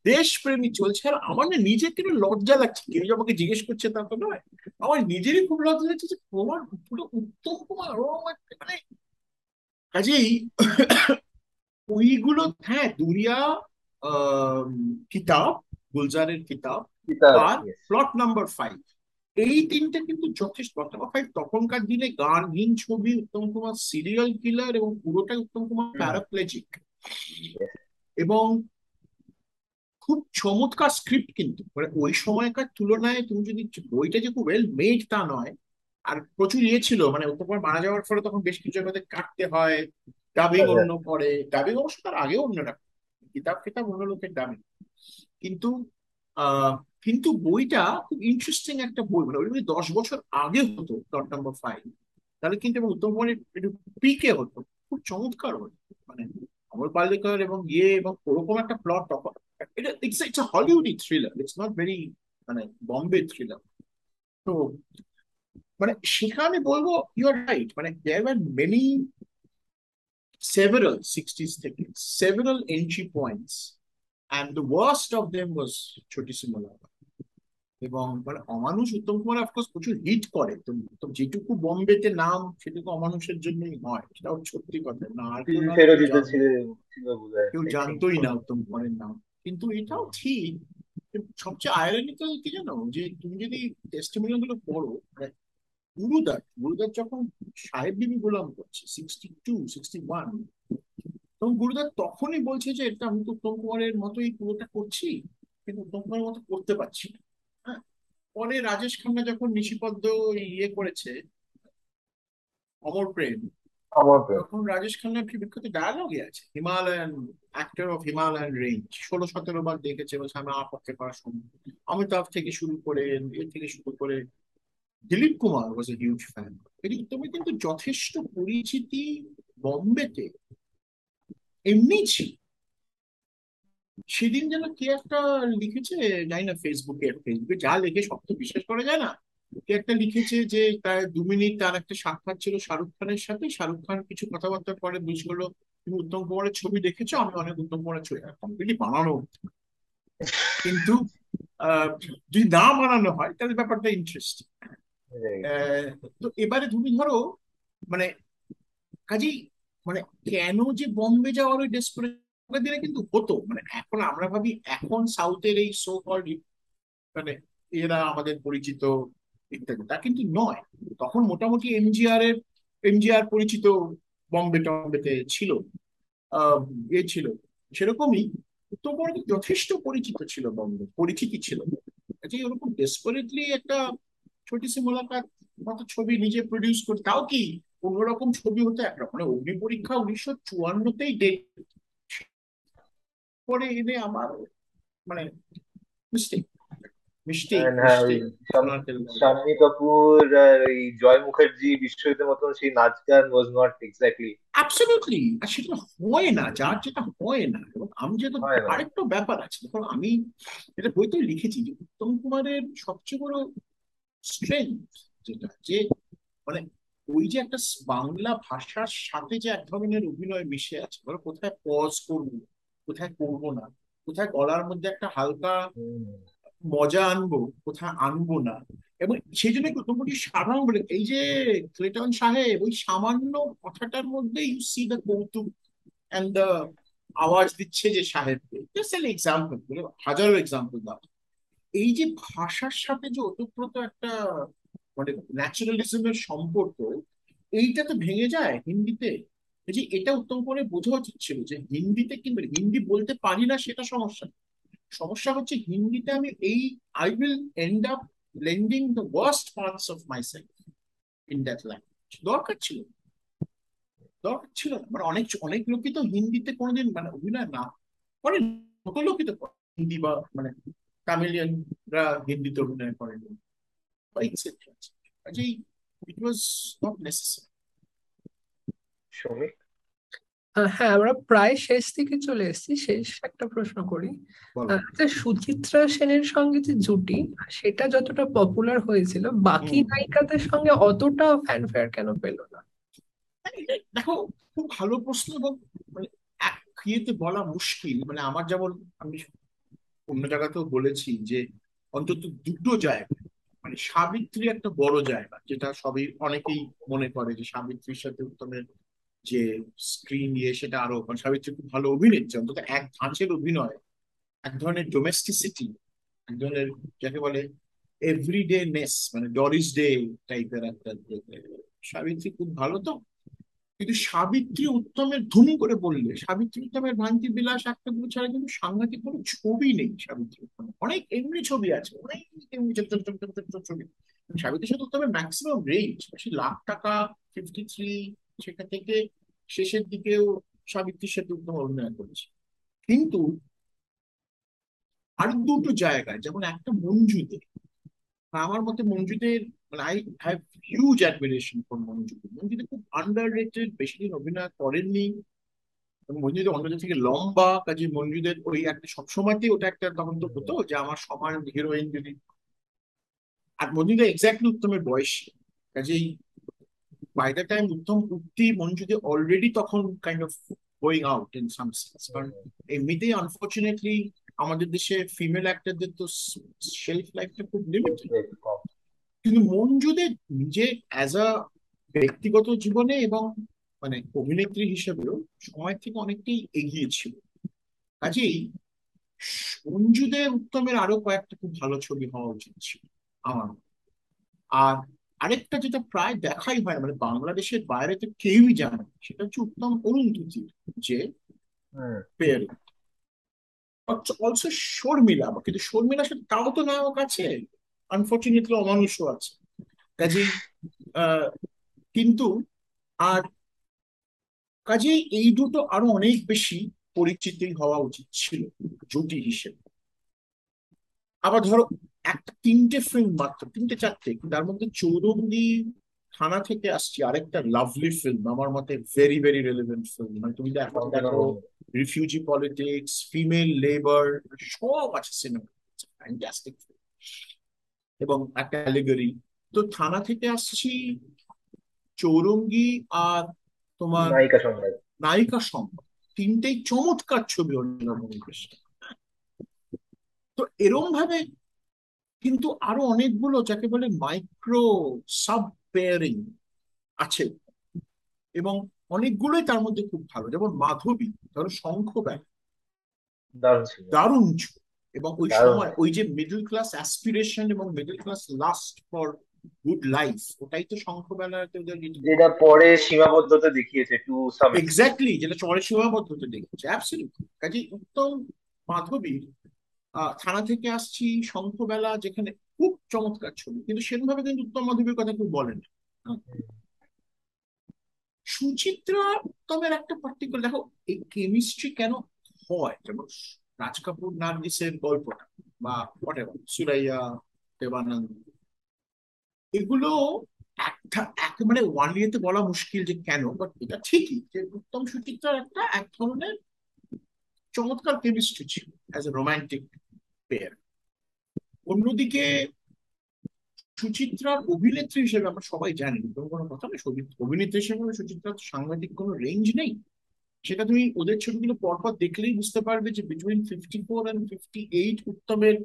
দেশপ্রেমী চলছে। আর আমার না নিজের কিন্তু লজ্জা লাগছে? কেউ যে আমাকে জিজ্ঞেস করছে তা তো নয়। আমার নিজেরই খুব লজ্জা লাগছে যে তোমার পুরো উত্তম কুমার ও আমার মানে কাজেই ওইগুলো হ্যাঁ দুরিয়া আহ কিতাব গুলজারের কিতাব আর. প্লট নাম্বার ফাইভ এই তিনটে কিন্তু যথেষ্ট। ফাইভ তখনকার দিনে গানহীন ছবি উত্তম কুমার সিরিয়াল কিলার এবং পুরোটাই উত্তম কুমার প্যারাপ্লেজিক এবং খুব চমৎকার স্ক্রিপ্ট কিন্তু। মানে ওই সময়কার তুলনায় তুমি যদি বইটা যে খুব ওয়েল মেড তা নয় আর প্রচুর ইয়ে ছিল মানে উত্তম কুমার মারা যাওয়ার ফলে তখন বেশ কিছু জায়গাতে কাটতে হয় ডাবিং হ্যাঁ, অন্য করে। ডাবিং অবশ্য তার আগেও অন্যরা কিতাব কিতাব অন্য লোকের ডাবিং কিন্তু আহ কিন্তু বইটা খুব ইন্টারেস্টিং একটা বই মানে ওটা যদি দশ বছর আগে হতো প্লট নাম্বার ফাইভ তাহলে কিন্তু এবং উত্তম কুমারের একটু পিকে হতো। খুব চমৎকার হতো মানে অমর পালেকর এবং ইয়ে এবং ওরকম একটা প্লট তখন, এটা ইটস ইটস হলিউডি থ্রিলার ইটস নট ভেরি মানে বম্বে থ্রিলার তো মানে সেখানে বলব ইউ আর রাইট মানে দেয়ার আর মেনি several 60s থেকে, several entry points, and the worst of them was ছোটি সিমলা এবং মানে অমানুষ উত্তম কুমার অফকোর্স প্রচুর হিট করে। তো তো যেটুকু বম্বেতে নাম সেটুকু অমানুষের জন্যই হয় সেটাও সত্যি কথা। না আর কেউ জানতোই না উত্তম। কুমারের নাম। কিন্তু এটাও ঠিক সবচেয়ে আয়রনিক্যাল কি জানো? যে তুমি যদি টেস্টিমোনিয়ালগুলো পড়ো মানে গুরুদার গুরুদার যখন সাহেব বিবি গোলাম করছে সিক্সটি টু সিক্সটি ওয়ান তখন গুরুদার তখনই বলছে যে এটা আমি তো উত্তম কুমারের মতোই পুরোটা করছি কিন্তু উত্তম কুমারের মতো করতে পারছি না। পরে রাজেশ খান্না যখন নিশিপদ্ম ইয়ে করেছে অমর প্রেম তখন রাজেশ খান্নার একটি বিখ্যাত ডায়ালগে আছে? Himalayan actor of Himalayan range ষোলো সতেরো বার দেখেছে বলছে আমি আমার পক্ষে করা সম্ভব অমিতাভ থেকে শুরু করে এর থেকে শুরু করে Dilip Kumar was a huge fan তুমি কিন্তু যথেষ্ট পরিচিতি বম্বেতে এমনি ছিল। সেদিন যেন কে একটা লিখেছে জানি না ফেসবুকে ফেসবুকে যা লেখে সব তো বিশ্বাস করা যায় না। কে একটা লিখেছে যে তার দু মিনিট তার একটা সাক্ষাৎ ছিল শাহরুখ খানের সাথে। শাহরুখ খান কিছু কথাবার্তা পরে বুঝলো তুমি উত্তম কুমারের ছবি দেখেছ? আমি অনেক উত্তম কুমারের ছবি কমপ্লিটলি বানানো। কিন্তু আহ যদি না বানানো হয় তাহলে ব্যাপারটা ইন্টারেস্টিং তো এবারে তুমি ধরো মানে কাজেই মানে কেন যে বম্বে যাওয়ার ওই ডেসপারেট দিনে কিন্তু হতো। মানে এখন আমরা ভাবি, এখন সাউথের এই সো কল্ড মানে এরা আমাদের পরিচিত ইত্যাদি। তা কিন্তু নয়। তখন মোটামুটি এমজিআর এর এমজিআর পরিচিত বম্বে টম্বেতে ছিল। এ ছিল। সেরকমই কিন্তু যথেষ্ট পরিচিত ছিল বম্বে পরিচিতি ছিল। ওরকম ডেসপারেটলি একটা ছোটি সি মোলাকাত মতো ছবি নিজে প্রডিউস করে, তাও কি অন্যরকম ছবি হতো একরকম মানে অগ্নি পরীক্ষা উনিশশো চুয়ান্নতেই ডেট পরে এনে আমার মানে মিস্টেক হ্যাঁ ওই মিস্টেক শাম্মী কাপুর আর ওই জয় মুখার্জি বিশ্বজিতের মতন সেই নাচ গান ওয়াজ নট এক্স্যাক্টলি অ্যাবসলিউটলি আর সেটা হয় না যার যেটা হয় না। এবং আমি যেটা আরেকটা ব্যাপার আছে দেখো আমি এটা বইতেও লিখেছি যে উত্তম কুমারের সবচেয়ে বড় স্ট্রেংথ যেটা যে মানে ওই যে একটা বাংলা ভাষার সাথে যে এক ধরনের অভিনয় মিশে আছে ধরো কোথায় পজ করব কোথায় করব না? কোথায় গলার মধ্যে একটা হালকা মজা আনব কোথায় আনব না? এবং সেই জন্য মোটামুটি সাধারণ বলে এই যে ক্লেটন সাহেব ওই সামান্য কথাটার মধ্যে ইউ সি দ্য কৌতুক অ্যান্ড দ্য আওয়াজ দিচ্ছে যে সাহেবকে। জাস্ট এন এক্সাম্পল হাজারো এক্সাম্পল দাও। এই যে ভাষার সাথে যে ওতপ্রোত একটা মানে ন্যাচারালিজমের সম্পর্ক এইটা তো ভেঙে যায় হিন্দিতে? যে এটা উত্তম করে বোঝা উচিত ছিল যে হিন্দিতে কিন্তু হিন্দি বলতে পারি না সেটা সমস্যা। সমস্যা হচ্ছে হিন্দিতে আমি এই I will end up blending the worst parts of myself in that language দরকার ছিল। দরকার ছিল। না মানে অনেক অনেক লোকই তো হিন্দিতে কোনোদিন মানে অভিনয় না করেন। কত লোকই তো করে। হিন্দি বা মানে তামিলিয়ানরা হিন্দিতে অভিনয় করেন। বা কাজেই ইট ওয়াজ নট নেসেসারি আহ, হ্যাঁ আমরা প্রায় শেষ দিকে চলে এসেছি। শেষ একটা প্রশ্ন করি। আচ্ছা সুচিত্রা সেনের সঙ্গে যে জুটি সেটা যতটা পপুলার হয়েছিল বাকি নায়িকাদের সঙ্গে অতটা ফ্যানফেয়ার কেন পেল না? দেখো খুব ভালো প্রশ্ন এবং মানে ইয়েতে বলা মুশকিল। মানে আমার যেমন আমি অন্য জায়গাতেও বলেছি যে অন্তত দুটো জায়গা মানে সাবিত্রী একটা বড় জায়গা যেটা সবই অনেকেই মনে করে যে সাবিত্রীর সাথে উত্তমের যে স্ক্রিন ইয়ে সেটা আরও মানে সাবিত্রী খুব ভালো অভিনেত্রী, অন্তত এক ধাঁচের অভিনয়, এক ধরনের ডোমেস্টিসিটি এক ধরনের যাকে বলে এভরিডে নেস মানে ডরিস ডে টাইপের একটা সাবিত্রী খুব ভালো তো। কিন্তু সাবিত্রী উত্তমের ধুম করে বললে, সাবিত্রী উত্তমের ভ্রান্তি বিলাস একটা দুটো ছাড়া কিন্তু সাংঘাতিক কোনো ছবি নেই সাবিত্রী উত্তমের। অনেক এমনি ছবি আছে, অনেক এমনি ছোট ছোট ছোট ছোট ছবি। সাবিত্রী সাথে উত্তমের ম্যাক্সিমাম রেঞ্জ সে লাখ টাকা ফিফটি থ্রি সেখান থেকে শেষের দিকেও সাবিত্রীর সাথে উত্তম অভিনয় করেছে। কিন্তু আর দুটো জায়গায়, যেমন একটা মঞ্জুতে, আমার মতে মঞ্জুদের মানে I have huge admiration for মঞ্জুদে মঞ্জুদে খুব আন্ডার রেটেড বেশি দিন অভিনয় করেননি মঞ্জুদের অন্যদের থেকে লম্বা, কাজে মঞ্জুদের ওই একটা সবসময়তেই ওটা একটা তখন তো হতো যে আমার সমান হিরোইন যদি আর মঞ্জুদা এক্স্যাক্টলি উত্তমের বয়স, কাজেই বাই দ্য টাইম উত্তম উঠতি মঞ্জুদে অলরেডি তখন kind of going out in some sense কারণ এমনিতেই আনফর্চুনেটলি আমাদের দেশে ফিমেল অ্যাক্টরদের তো শেলফ লাইফটা খুব লিমিটেড কিন্তু মঞ্জুদে নিজে অ্যাজ আ ব্যক্তিগত জীবনে এবং মানে অভিনেত্রী হিসেবেও সময় থেকে অনেকটাই এগিয়ে ছিল। কাজেই মঞ্জুদে উত্তমের আরও কয়েকটা খুব ভালো ছবি হওয়া উচিত ছিল আমার। আর আরেকটা যেটা প্রায় দেখাই হয় মানে বাংলাদেশের বাইরে তো কেউই জানে সেটা হচ্ছে উত্তম অরুন্ধতির যে পেয়ার। অলসো শর্মিলা কিন্তু শর্মিলার সাথে তাও তো নায়ক আছে আনফর্চুনেটলি অমানুষও আছে। কাজেই আহ, কিন্তু আর কাজেই এই দুটো আরও অনেক বেশি পরিচিতি হওয়া উচিত ছিল জুটি হিসেবে। আবার ধরো একটা তিনটে ফিল্ম মাত্র তিনটে চারটে। কিন্তু তার মধ্যে চৌরঙ্গি থানা থেকে আসছি আরেকটা লাভলি ফিল্ম আমার মতে ভেরি ভেরি রেলিভেন্ট ফিল্ম মানে তুমি এখন দেখো রিফিউজি পলিটিক্স ফিমেল লেবার সব আছে সিনেমা ফ্যান্টাস্টিক এবং একটা তো থানা থেকে আসছি চৌরঙ্গি আর তোমার নায়িকা সংজ্ঞা নায়িকা সংখ্যা তিনটেই চমৎকার ছবি কৃষ্ণ তো এরম ভাবে কিন্তু আরও অনেকগুলো যাকে বলে মাইক্রো সাব পেয়ারিং আছে। এবং অনেকগুলোই তার মধ্যে খুব ভালো যেমন মাধবী ধরো শঙ্খব্যাগ দারুণ ছিল। দারুণ এবং ওই সময় ওই যে মিডল ক্লাস অ্যাসপিরেশন এবং middle class lust for good life ওটাই তো শঙ্খবেলাতে ওদের যেটা পরে সীমাবদ্ধতা দেখিয়েছে টু সাম এক্স্যাক্টলি যেটা চরে সীমাবদ্ধতা অ্যাবসলিউটলি কাজে উত্তম মাধবীর আহ, থানা থেকে আসছি, শঙ্খবেলা, যেখানে খুব চমৎকার ছবি। কিন্তু সেরকমভাবে কিন্তু উত্তম মাধবীর কথা কেউ বলে না। হ্যাঁ। সুচিত্রা উত্তমের একটা পার্টিকুলার দেখো, এই কেমিস্ট্রি কেন হয়? যেমন রাজ কাপুর নার্গিসের গল্পটা বা হোয়াটেভার সুরাইয়া, দেবানন্দ। এগুলো একেবারে ওয়ান ইয়েতে বলা মুশকিল যে কেন বাট এটা ঠিকই যে উত্তম সুচিত্রার একটা এক ধরনের চমৎকার কেমিস্ট্রি ছিল অ্যাজ এ রোমান্টিক পেয়ার অন্যদিকে সুচিত্রার অভিনেত্রী হিসেবে আমরা সবাই জানি, কোনো কোনো কথা না অভিনেত্রী হিসেবে সুচিত্রার সাংঘাতিক কোনো রেঞ্জ নেই। সেটা তুমি ওদের ছবিগুলো পরপর দেখলেই বুঝতে পারবে যে between fifty four and fifty eight উত্তমের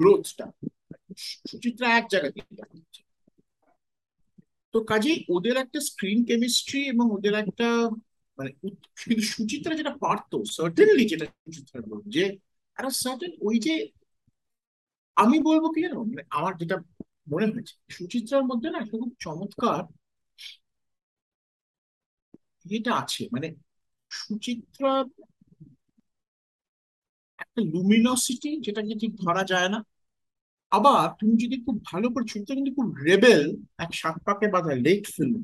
গ্রোথটা সুচিত্রা এক জায়গাতে তো কাজেই ওদের একটা স্ক্রিন কেমিস্ট্রি এবং ওদের একটা মানে কিন্তু সুচিত্রা যেটা পারতো সার্টেনলি যেটা সুচিত্রা বলব যে একটা সার্টেন ওই যে আমি বলব কি জানো? মানে আমার যেটা মনে হয়েছে, সুচিত্রার মধ্যে না একটা খুব চমৎকার ইয়েটা আছে। মানে সুচিত্রা একটা লুমিনোসিটি যেটাকে ঠিক ধরা যায় না। আবার তুমি যদি খুব ভালো করে ছবিটা কিন্তু খুব রেবেল এক সাত পাকে বাঁধা লেট ফিল্ম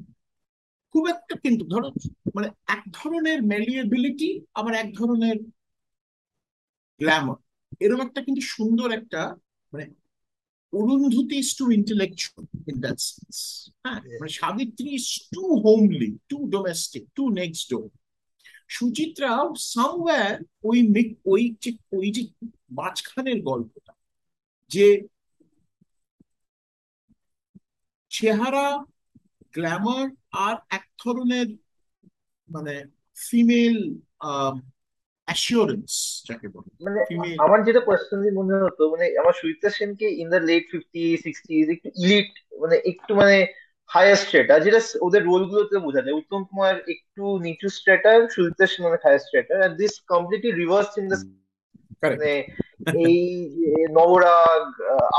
খুব একটা কিন্তু ধরো মানে এক ধরনের মেলিয়েবিলিটি আবার এক ধরনের গ্ল্যামার এরকম একটা কিন্তু সুন্দর একটা মানে Arundhati is too intellectual in that sense হ্যাঁ মানে Savitri is too homely too domestic too next door Suchitra somewhere ওই ওই যে ওই যে মাঝখানের গল্পটা যে চেহারা গ্ল্যামার আর এক ধরনের মানে ফিমেল অ্যাসিওরেন্স যাকে বলে। মানে ফিমেল আমার যেটা পার্সোনালি মনে হতো মানে আমার সুচিত্রা সেনকে in the late fifty sixties একটু ইলিট মানে একটু মানে হায়ার স্ট্রেটা যেটা ওদের রোল গুলোতে বোঝা যায় উত্তম কুমার একটু নিচু স্ট্রেটার সুচিত্রা সেন অনেক higher strata R this completely reverse in the মানে এই নবরাগ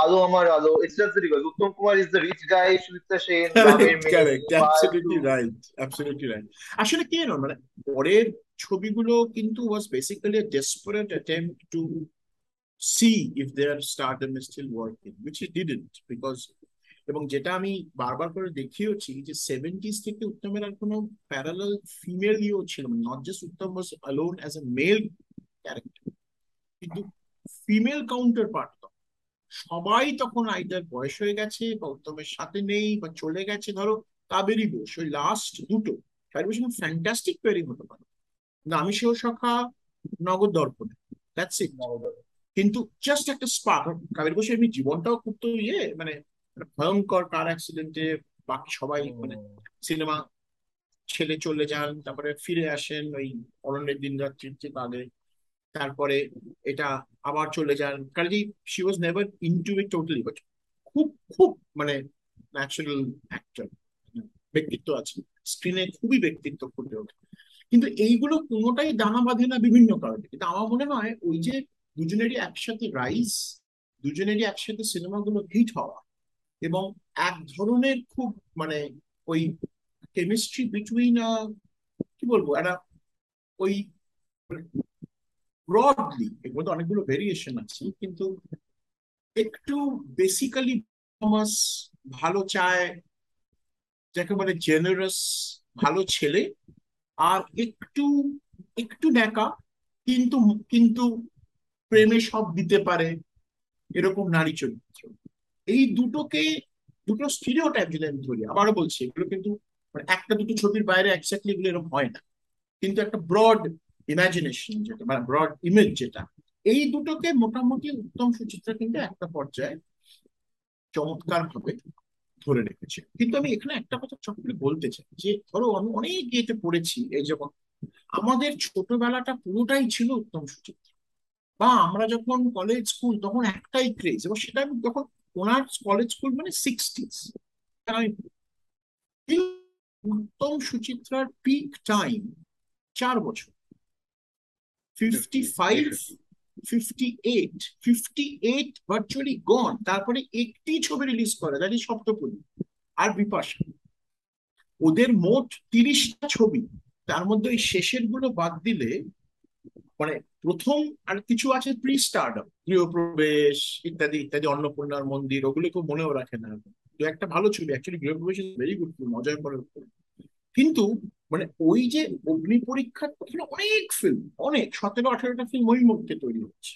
আলো আমার আলো it's just reverse Uttam Kumar is the rich guy Suchitra Sen correct absolutely right absolutely right আসলে কি জানো মানে পরের ছবিগুলো কিন্তু was basically desperate attempt to see if their stardom is still working which it didn't because এবং যেটা আমি বারবার করে দেখিয়েছি যে সেভেন্টিজ থেকে উত্তমের আর কোনো প্যারালাল ফিমেল ইও ছিল not just Uttam was alone as a male character কিন্তু ফিমেল কাউন্টার পার্ট সবাই তখন আইদার বয়স হয়ে গেছে বা উত্তমের সাথে নেই বা চলে গেছে ধরো কাবেরি বোস ওই লাস্ট দুটো কাবেরি বোস ফ্যান্টাস্টিক পেয়ারিং হতে পারে। কিন্তু আমি সেও সখা নগদ দর্পণে। দ্যাটস ইট কিন্তু জাস্ট একটা স্পার্ক কাবেরি বোস এমনি জীবনটাও খুব তো ইয়ে মানে ভয়ঙ্কর কার অ্যাক্সিডেন্টে বাকি সবাই মানে সিনেমা ছেলে চলে যান তারপরে ফিরে আসেন ওই অরণ্যের দিন রাত্রির যে আগে তারপরে এটা আবার চলে যান। কাজেই she was never into it totally but খুব খুব মানে ন্যাচারাল অ্যাক্টর ব্যক্তিত্ব আছে। স্ক্রিনে খুবই ব্যক্তিত্ব ফুটে ওঠে। কিন্তু এইগুলো কোনোটাই দানা বাঁধে না বিভিন্ন কারণে। কিন্তু আমার মনে হয় ওই যে দুজনেরই একসাথে রাইস দুজনেরই একসাথে সিনেমাগুলো হিট হওয়া এবং এক ধরনের খুব মানে ওই কেমিস্ট্রি বিটুইন কি বলব? একটা ওই ব্রডলি এর মধ্যে অনেকগুলো ভেরিয়েশন আছে, কিন্তু একটু বেসিক্যালি থমাস ভালো চায়, যাকে বলে জেনারেস ভালো ছেলে, আর একটু একটু ন্যাকা, কিন্তু কিন্তু প্রেমে সব দিতে পারে, এরকম নারী চরিত্র। এই দুটোকে, দুটো স্টিরিও টাইপ যদি আমি ধরি, আবারও বলছি, এগুলো কিন্তু মানে একটা দুটো ছবির বাইরে এক্স্যাক্টলি এগুলো এরকম হয় না, কিন্তু একটা ব্রড ইমাজিনেশন যেটা মানে ব্রড ইমেজ যেটা, এই দুটোকে মোটামুটি উত্তম সুচিত্রা কিন্তু একটা পর্যায়ে চমৎকার ভাবে ধরে রেখেছে। কিন্তু আমি এখানে একটা কথা চট বলতে চাই যে, ধরো আমি অনেক ইয়েতে পড়েছি, এই যেমন আমাদের ছোটবেলাটা পুরোটাই ছিল উত্তম সুচিত্রা। বা আমরা যখন কলেজ স্কুল তখন একটাই ক্রেজ এবং সেটা আমি যখন ওনার কলেজ স্কুল মানে সিক্সটিস উত্তম সুচিত্রার পিক টাইম চার বছর। Fifty five fifty eight fifty eight virtually gone তারপরে একটি ছবি রিলিজ করে দ্যাট ইজ সপ্তপদী, আর বিপাশা। ওদের মোট তিরিশটা ছবি, তার মধ্যে ওই শেষেরগুলো বাদ দিলে মানে প্রথম আর কিছু আছে প্রি স্টার্টআপ গৃহপ্রবেশ ইত্যাদি ইত্যাদি, অন্নপূর্ণার মন্দির, ওগুলো কেউ মনেও রাখে না। একটা ভালো ছবি actually Grihapravesh is very good মজার পরে কিন্তু মানে ওই যে অগ্নি পরীক্ষার ওখানে অনেক ফিল্ম অনেক সতেরো আঠারোটা ফিল্ম ওই মধ্যে তৈরি হচ্ছে।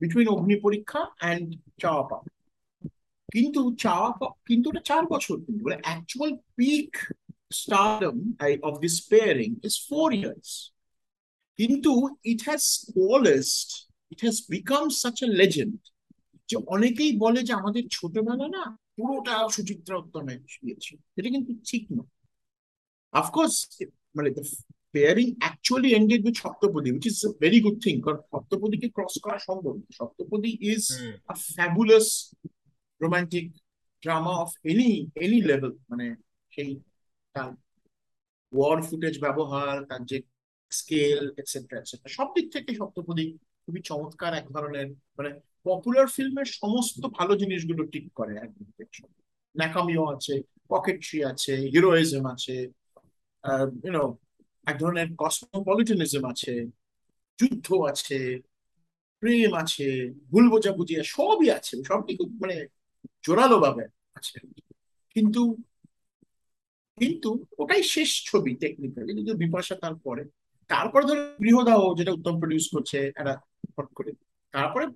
বিটুইন অগ্নি পরীক্ষা অ্যান্ড চাওয়া পাওয়া। কিন্তু চাওয়া কিন্তু ওটা চার বছর কিন্তু মানে actual peak stardom of this pairing is four years. কিন্তু it has coalesced, it has become such a legend যে অনেকেই বলে যে আমাদের ছোটবেলা না পুরোটা সুচিত্রা উত্তমে শুয়েছে এটা কিন্তু ঠিক নয়। অফকোর্স মানে the pairing actually ended with Saptapadi which is a very good thing কারণ সপ্তপদীকে ক্রস করা সম্ভব Saptapadi is a fabulous romantic drama of any any level মানে সেই তার ওয়ার ফুটেজ ব্যবহার তার যে স্কেল এটসেট্রা এটসেট্রা সব দিক থেকে সপ্তপদী খুবই চমৎকার এক ধরনের মানে পপুলার ফিল্মের সমস্ত ভালো জিনিসগুলো ঠিক করে থেকে ন্যাকামিও আছে পকেট্রি আছে হিরোইজম আছে ইউনো এক ধরনের কসমোপলিটানিজম আছে, যুদ্ধ আছে, প্রেম আছে, ভুল বোঝাবুঝি সবই আছে সবটি খুব মানে জোরালো ভাবে আছে। কিন্তু কিন্তু ওটাই শেষ ছবি টেকনিক্যালি কিন্তু বিপাশা তারপরে তারপরে ধরো গৃহদাহ যেটা উত্তম প্রডিউস করছে একটা হট করে। তারপরে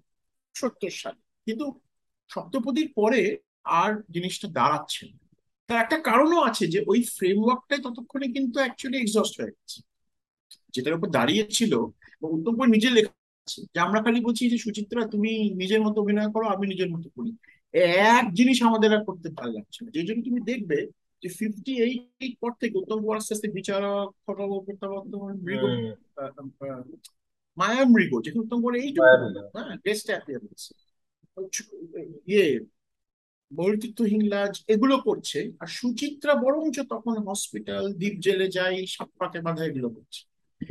সত্তর সাল। কিন্তু সপ্তপদীর পরে আর জিনিসটা দাঁড়াচ্ছে না। তার একটা কারণও আছে যে ওই ফ্রেমওয়ার্কটাই ততক্ষণে কিন্তু অ্যাকচুয়ালি এক্সস্ট হয়ে গেছে। যেটার উপর দাঁড়িয়েছিল উত্তম করে নিজে লেখা আছে যে আমরা খালি বলছি যে সুচিত্রা তুমি নিজের মতো অভিনয় করো আমি নিজের মতো করি। এক জিনিস আমাদের আর করতে ভালো লাগছে না। যে জন্য তুমি দেখবে যে ফিফটি এইট পর থেকে উত্তম কুমার আস্তে আস্তে বিচারক মৃগ মায়া মৃগ যেখানে উত্তম কুমার এইটুকু হ্যাঁ অ্যাপিয়ারেন্স ইয়ে মৌলতীর্থ হিংলাজ এগুলো করছে আর সুচিত্রা বরঞ্চ তখন হসপিটাল দ্বীপ জেলে যাই সাপ পাকে বাঁধা এগুলো করছে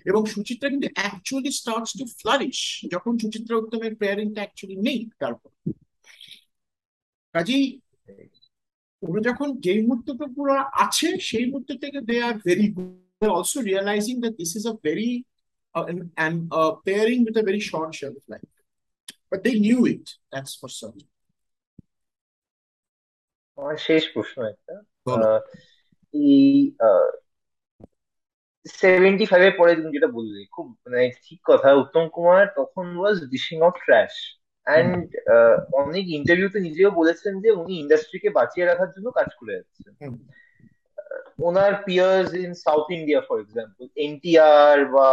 এবং সুচিত্রা কিন্তু অ্যাকচুয়ালি স্টার্টস টু ফ্লারিশ যখন সুচিত্রা উত্তমের প্রেয়ারিংটা অ্যাকচুয়ালি নেই তারপর কাজেই ওরা যখন যেই মুহূর্তটা পুরো আছে সেই মুহূর্ত থেকে they are very good also realising that this is a very uh, pairing with a very short shelf life. But they knew it, that's for certain. আমার শেষ প্রশ্ন একটা। এই সেভেন্টি ফাইভ এর পরে তুমি যেটা বললে খুব মানে ঠিক কথা উত্তম কুমার তখন was dishing out trash and অনেক ইন্টারভিউতে নিজেও বলেছেন যে উনি ইন্ডাস্ট্রিকে বাঁচিয়ে রাখার জন্য কাজ করে যাচ্ছেন। ওনার peers in South India for example NTR বা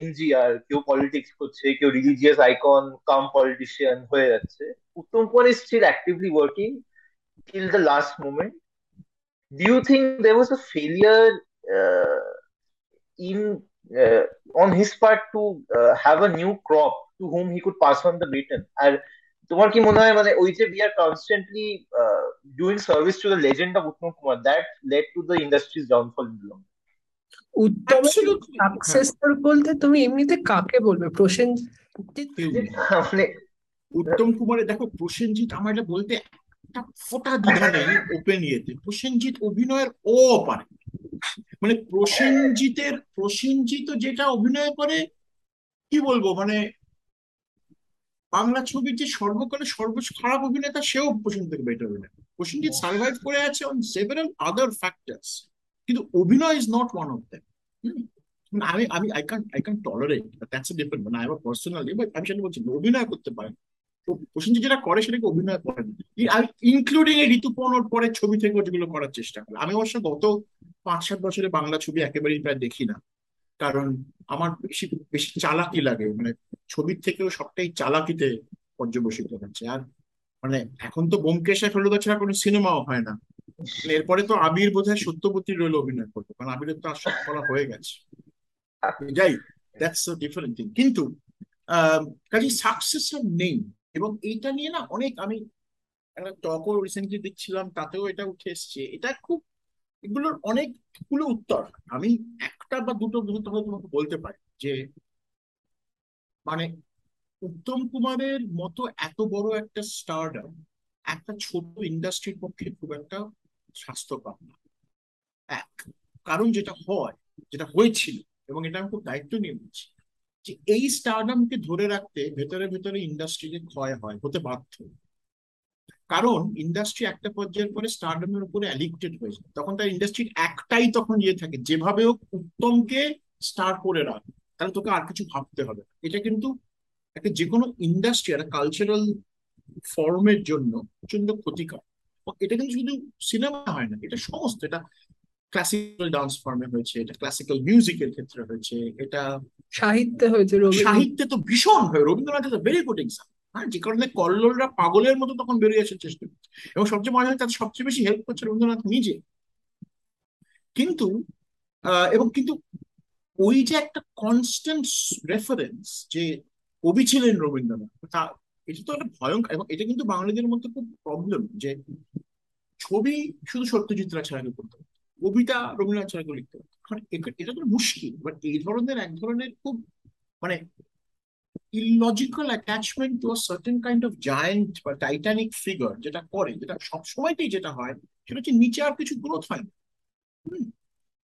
এনজিআর কেউ পলিটিক্স করছে কেউ রিলিজিয়াস আইকন কাম পলিটিশিয়ান হয়ে যাচ্ছে। Uttam Kumar is still actively working till the last moment. Do you think there was a failure uh, in uh, on his part to uh, have a new crop to whom he could pass on the baton? আর তোমার কি মনে হয় মানে ওই যে we are constantly uh, doing service to the legend of Uttam Kumar that led to the industry's downfall in the long Uttam successful বলতে তুমি এমনিতে কাকে বলবে প্রসেনজিৎ মানে উত্তম কুমারের দেখো প্রসেনজিৎ আমার এটা বলতে ফোটা দ্বিধা ওপেন ইয়েতে প্রসেনজিৎ অভিনয়ের ও পারে। মানে প্রসেনজিতের, প্রসেনজিৎ যেটা অভিনয় করে, কি বলব? মানে বাংলা ছবির যে সর্বকালে সর্বোচ্চ খারাপ অভিনেতা, সেও প্রসেনজিৎ থেকে বেটার অভিনয় প্রসেনজিৎ সার্ভাইভ করে আছে অন সেভারাল আদার ফ্যাক্টরস কিন্তু অভিনয় is not one of them আমি আমি I can I can tolerate that's a different মানে আই পার্সোনালি বাট আমি সেটা বলছি, অভিনয় করতে পারেন। প্রসেনজিৎ যেটা করে সেটাকে অভিনয় করেন। ইনক্লুডিং এই ঋতুপর্ণর পরে ছবি থেকে যেগুলো করার চেষ্টা করে। আমি অবশ্য গত পাঁচ সাত বছরে বাংলা ছবি একেবারেই প্রায় দেখি না। কারণ আমার বেশি বেশি চালাকি লাগে। মানে ছবির থেকেও সবটাই চালাকিতে পর্যবসিত হচ্ছে। আর মানে এখন তো বোমকেশ ফেলুদা ছাড়া কোনো সিনেমাও হয় না। এরপরে তো আবির বোধ হয় সত্যবতী রইল অভিনয় করতো কারণ আবিরের তো আসল করা হয়ে গেছে। যাই দ্যাটস ডিফারেন্ট থিং কিন্তু কাজে সাকসেসর নেই। এবং এইটা নিয়ে না অনেক আমি একটা টকও রিসেন্টলি দেখছিলাম, তাতেও এটা উঠে এসছে। এটা খুব, এগুলোর অনেকগুলো উত্তর। আমি একটা বা দুটো তোমাকে বলতে পারি যে মানে উত্তম কুমারের মতো এত বড় একটা স্টারডাম একটা ছোট ইন্ডাস্ট্রির পক্ষে খুব একটা স্বাস্থ্যকর না। এক, কারণ যেটা হয়, যেটা হয়েছিল, এবং এটা আমি খুব দায়িত্ব নিয়ে বলছি যে এই স্টারডামকে ধরে রাখতে ভেতরে ভেতরে ইন্ডাস্ট্রিতে ক্ষয় হয়, হতে বাধ্য। কারণ ইন্ডাস্ট্রি একটা পর্যায়ের পরে স্টারডামের উপরে অ্যাডিক্টেড হয়ে যায়। তখন তার ইন্ডাস্ট্রির একটাই তখন ইয়ে থাকে, যেভাবে হোক উত্তমকে স্টার করে রাখ। তাহলে তোকে আর কিছু ভাবতে হবে এটা কিন্তু একটা যে কোনো ইন্ডাস্ট্রি একটা কালচারাল ফর্মের জন্য প্রচণ্ড ক্ষতিকর। এটা কিন্তু শুধু সিনেমা হয় না, এটা সমস্ত, এটা ক্লাসিক্যাল ডান্স ফর্মে হয়েছে এটা ক্লাসিক্যাল মিউজিকের ক্ষেত্রে হয়েছে এটা সাহিত্যে হয়েছে সাহিত্যে তো ভীষণ হয় Rabindranath is very good example হ্যাঁ যে কারণে কল্লোলরা পাগলের মতো তখন বেরিয়ে আসার চেষ্টা করছে এবং সবচেয়ে মনে হয় তাদের সবচেয়ে বেশি হেল্প করছে রবীন্দ্রনাথ নিজে। কিন্তু এবং কিন্তু ওই যে একটা কনস্ট্যান্ট রেফারেন্স যে কবি ছিলেন রবীন্দ্রনাথ তা এটা তো একটা ভয়ঙ্কর এবং এটা কিন্তু বাঙালিদের মধ্যে খুব প্রবলেম যে ছবি শুধু সত্যজিৎ রায় ছাড়া করতে কবিতা রবীন্দ্রনাথ ছাড়া কেউ লিখতে এটা তো মুশকিল বাট এই ধরনের, এক ধরনের খুব মানে illogical attachment to a kind of giant বা টাইটানিক ফিগার যেটা করে, যেটা সবসময়তেই যেটা হয়, সেটা হচ্ছে নিচে আর কিছু গ্রোথ হয় না।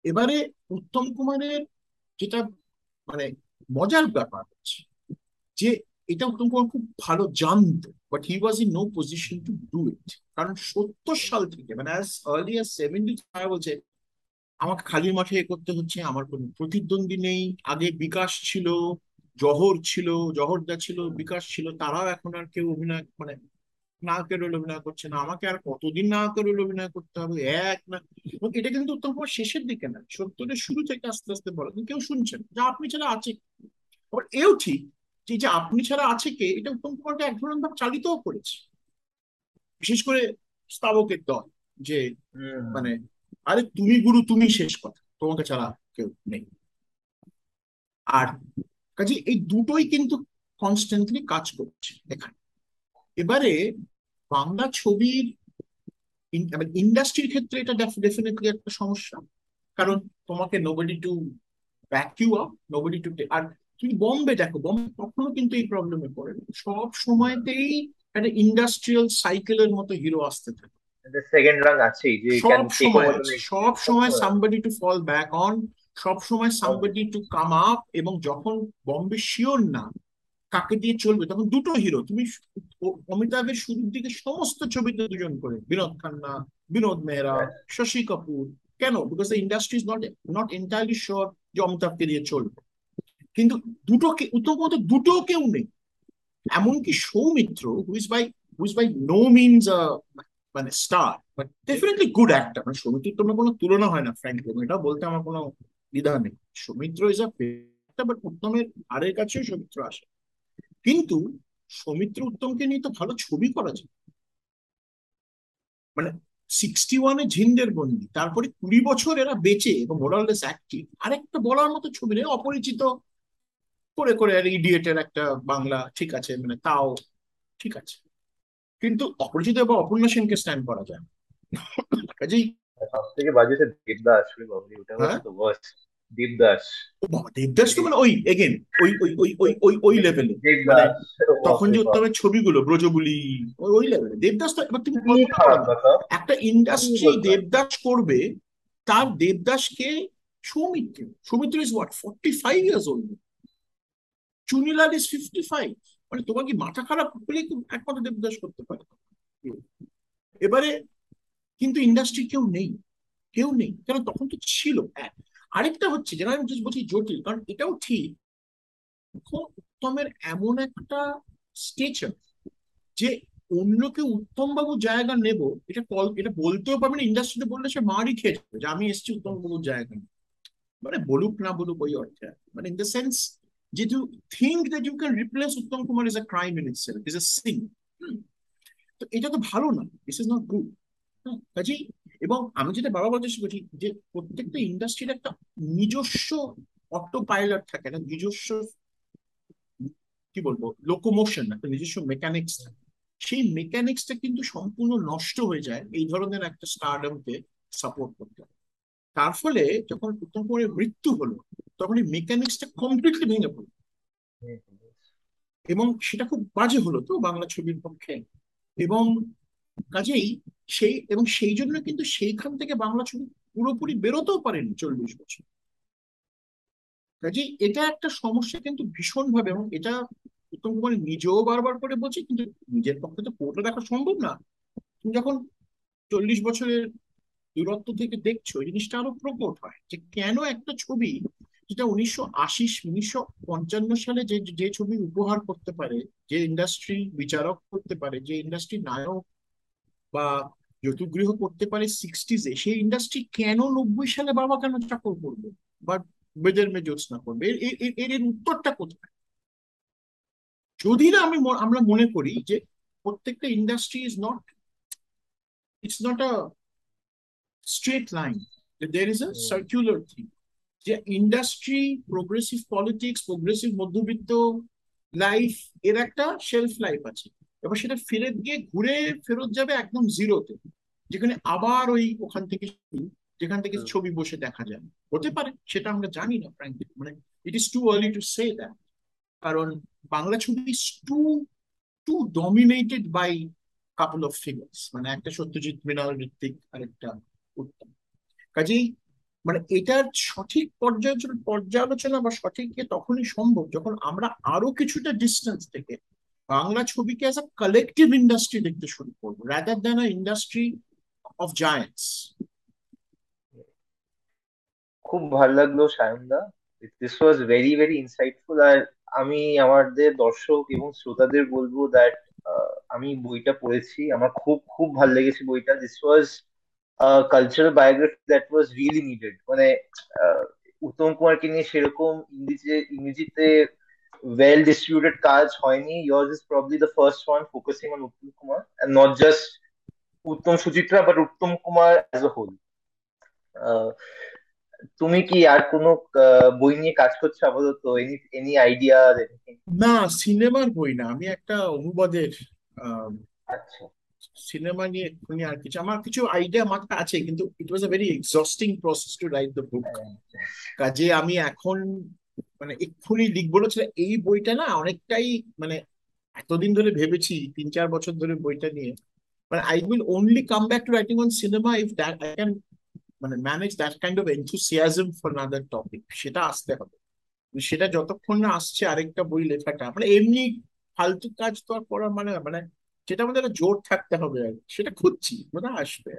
এবারে উত্তম কুমারের যেটা মানে মজার ব্যাপার হচ্ছে যে এটা উত্তম কুমার খুব ভালো জানতো but he was in no position to do it কারণ সত্তর সাল থেকে মানে অ্যাজ আর্লি অ্যাজ সেভেন্টি বলছে, আমাকে খালি মাঠে এ করতে হচ্ছে, আমার কোনো প্রতিদ্বন্দ্বী নেই, আগে বিকাশ ছিল, জহর ছিল জহর জহরদা ছিল, বিকাশ ছিল, তারাও এখন আর কেউ অভিনয় মানে নায়কের রোল অভিনয় করছে না, আমাকে আর কতদিন নায়কের রোল অভিনয় করতে হবে, এক না, এবং এটা কিন্তু উত্তম কুমার শেষের দিকে না, সত্তরের শুরু থেকে আস্তে আস্তে বলে কেউ শুনছেন যা আপনি ছাড়া আছে। এও ঠিক যে যে আপনি ছাড়া আছে কে? এটা উত্তম কুমারকে এক ধরনের ভাবে চালিতও করেছে। বিশেষ করে স্তাবকের দল যে মানে আরে তুমি গুরু তুমি শেষ কথা তোমাকে ছাড়া কেউ নেই। আর কাজে এই দুটোই কিন্তু কনস্ট্যান্টলি কাজ করছে এখানে এবারে বাংলা ছবির ইন্ডাস্ট্রির ক্ষেত্রে এটা ডেফিনেটলি একটা সমস্যা। কারণ তোমাকে nobody to back you up nobody to আর তুমি বম্বে দেখো বম্বে কখনো কিন্তু এই প্রবলেমে পড়ে। সব সময়তেই একটা ইন্ডাস্ট্রিয়াল সাইকেলের মতো হিরো আসতে থাকে। সেকেন্ড রান আছেই যে সব সময় সব সময় somebody to fall back on সব সময় সামবডি টু কাম আপ এবং যখন বম্বে শিওর না কাকে দিয়ে চলবে তখন দুটো হিরো তুমি অমিতাভের শুরুর দিকে সমস্ত ছবিতে দুজন করে বিনোদ খান্না বিনোদ মেহরা শশী কাপুর। কেন? Because the industry is not not entirely sure যে অমিতাভকে দিয়ে চলবে। কিন্তু দুটো উত্তমত দুটো কেউ নেই। এমনকি Soumitra who's by who's by no means মানে star but definitely good actor মানে সৌমিত্রের তোমার কোনো তুলনা হয় না ফ্র্যাঙ্কলি এটা বলতে আমার কোনো দ্বিধা নেই। সৌমিত্র ইজ আ বাট উত্তমের আরের কাছেও সৌমিত্র আসে। কিন্তু সৌমিত্র উত্তমকে নিয়ে তো ভালো ছবি করা যায়। মানে সিক্সটি ওয়ানে ঝিন্দের বন্দি তারপরে কুড়ি বছর এরা বেঁচে এবং মোরাললেস অ্যাক্টিভ আরেকটা বলার মতো ছবি নেই, অপরিচিত করে করে আর ইডিয়েটের একটা বাংলা ঠিক আছে মানে তাও ঠিক আছে। কিন্তু অপরিচিত বা অপূর্ণ সেনকে স্ট্যান্ড করা যায়। কাজেই সব থেকে বাজে হচ্ছে দেবদাস ওটা হ্যাঁ? তো দেবদাস দেবদাস তো মানে ওই এগেন ওই ওই ওই ওই ওই ওই লেভেলে মানে তখন যে উত্তমের ছবিগুলো ব্রজবুলি ওই লেভেলে দেবদাস তো এবার তুমি একটা ইন্ডাস্ট্রি দেবদাস করবে তার দেবদাসকে Soumitra Soumitra is what forty five years old Chunilal is fifty five মানে তোমার কি মাথা খারাপ হলে একমাত্র দেবদাস করতে পারে? এবারে কিন্তু ইন্ডাস্ট্রি কেউ নেই কেউ নেই। কারণ তখন তো ছিল। আরেকটা হচ্ছে যেটা আমি বলছি জটিল কারণ এটাও ঠিক। উত্তমের এমন একটা স্টেচার যে অন্যকে উত্তম বাবু জায়গা নেব এটা কল এটা বলতেও পারবে না ইন্ডাস্ট্রিতে বললে সে মারই খেয়ে যাবে যে আমি এসেছি উত্তম বাবুর জায়গা। মানে বলুক না বলুক ওই অর্থে। মানে ইন দ্য সেন্স যে to think that you can replace Uttam Kumar is a crime in itself is a sin তো এটা তো ভালো না। দিস ইজ নট গুড কাজেই এবং আমি যেটা বাবা বলতে শিখেছি যে প্রত্যেকটা ইন্ডাস্ট্রির একটা নিজস্ব অটো পাইলট থাকে না নিজস্ব কি বলব লোকোমোশন একটা নিজস্ব মেকানিক্স থাকে। সেই মেকানিক্সটা কিন্তু সম্পূর্ণ নষ্ট হয়ে যায় এই ধরনের একটা স্টারডমকে সাপোর্ট করতে। তার ফলে যখন উত্তম কুমারের মৃত্যু হলো তখন এই মেকানিক্সটা কমপ্লিটলি ভেঙে পড়ল। এবং সেটা খুব বাজে হলো তো বাংলা ছবির পক্ষে। এবং কাজেই সেই এবং সেই জন্য কিন্তু সেইখান থেকে বাংলা ছবি পুরোপুরি বেরোতেও পারেনি চল্লিশ বছর। কাজেই এটা একটা সমস্যা কিন্তু ভীষণ ভাবে এবং এটা উত্তম কুমার নিজেও বারবার করে বলছে, কিন্তু নিজের পক্ষে তো পুরোটা দেখা সম্ভব না। তুমি যখন চল্লিশ বছরের দূরত্ব থেকে দেখছ, এই জিনিসটা আরও প্রকট হয় যে কেন একটা ছবি যেটা উনিশশো আশি উনিশশো পঞ্চান্ন সালে যে যে ছবি উপহার করতে পারে যে ইন্ডাস্ট্রি বিচারক করতে পারে যে ইন্ডাস্ট্রি নায়ক বা যতুগৃহ করতে পারে সিক্সটিজে সেই ইন্ডাস্ট্রি কেন নব্বই সালে বাবা কেন চাকর করবে? বা বেদের মে জ্যোৎস্না করবে? এর এর- উত্তরটা কোথায়? যদি না আমি আমরা মনে করি যে প্রত্যেকটা industry is not it's not a straight line there is a. Circular thing যে ইন্ডাস্ট্রি প্রোগ্রেসিভ পলিটিক্স প্রোগ্রেসিভ মধ্যবিত্ত লাইফ এর একটা শেলফ লাইফ আছে। এবার সেটা ফিরে গিয়ে ঘুরে ফেরত যাবে একদম জিরোতে যেখানে আবার ওই ওখান থেকে যেখান থেকে ছবি বসে দেখা যায়। হতে পারে সেটা আমরা জানি না ফ্র্যাঙ্কলি মানে it is too early to say that কারণ বাংলা ছবি too too dominated by couple of figures মানে একটা সত্যজিৎ মৃণাল ঋত্বিক আর একটা উত্তম। কাজেই মানে এটার সঠিক পর্যালোচনা পর্যালোচনা বা সঠিক ইয়ে তখনই সম্ভব যখন আমরা আরও কিছুটা ডিস্টেন্স থেকে বাংলা ছবিকে অ্যাজ আ কালেকটিভ ইন্ডাস্ট্রি দেখতে শুরু করব rather than a industry of giants খুব ভালো লাগল সায়নদা this was very very insightful আর আমি আমাদের দর্শক এবং শ্রোতাদের বলব দ্যাট আমি বইটা পড়েছি। আমার খুব খুব ভালো লেগেছে বইটা। This was cultural biography that was really needed মানে উত্তম কুমারকে নিয়ে সেরকম ইংরেজিতে ইংরেজিতে ওয়েল ডিস্ট্রিবিউটেড কাজ হয়নি। Yours is probably the first one focusing on Uttam Kumar and not just Uttam Suchitra but Uttam Kumar as a whole তুমি কি আর কোনো বই নিয়ে কাজ করছ আপাতত? এনি এনি আইডিয়া না সিনেমার বই না। আমি একটা অনুবাদের আচ্ছা। সিনেমা নিয়ে এক্ষুনি আর কিছু আমার কিছু আইডিয়া মাথায় আছে কিন্তু it was a very exhausting process to write the book কাজে আমি এখন মানে এক্ষুনি লিখব না এই বইটা না অনেকটাই মানে এতদিন ধরে ভেবেছি তিন চার বছর ধরে বইটা নিয়ে মানে I will only come back to writing on cinema if that I can মানে manage that kind of enthusiasm for another topic সেটা আসতে হবে। সেটা যতক্ষণ না আসছে আরেকটা বই লেখাটা মানে এমনি ফালতু কাজ তো আর করার মানে মানে সেটা আমাদের একটা জোর থাকতে হবে আর সেটা খুঁজছি বোধ আসবে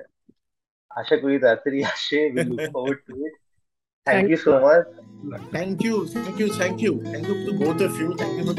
আশা করি তাড়াতাড়ি আসে we look forward to it thank you so much thank you thank you thank you thank you to both of you thank you for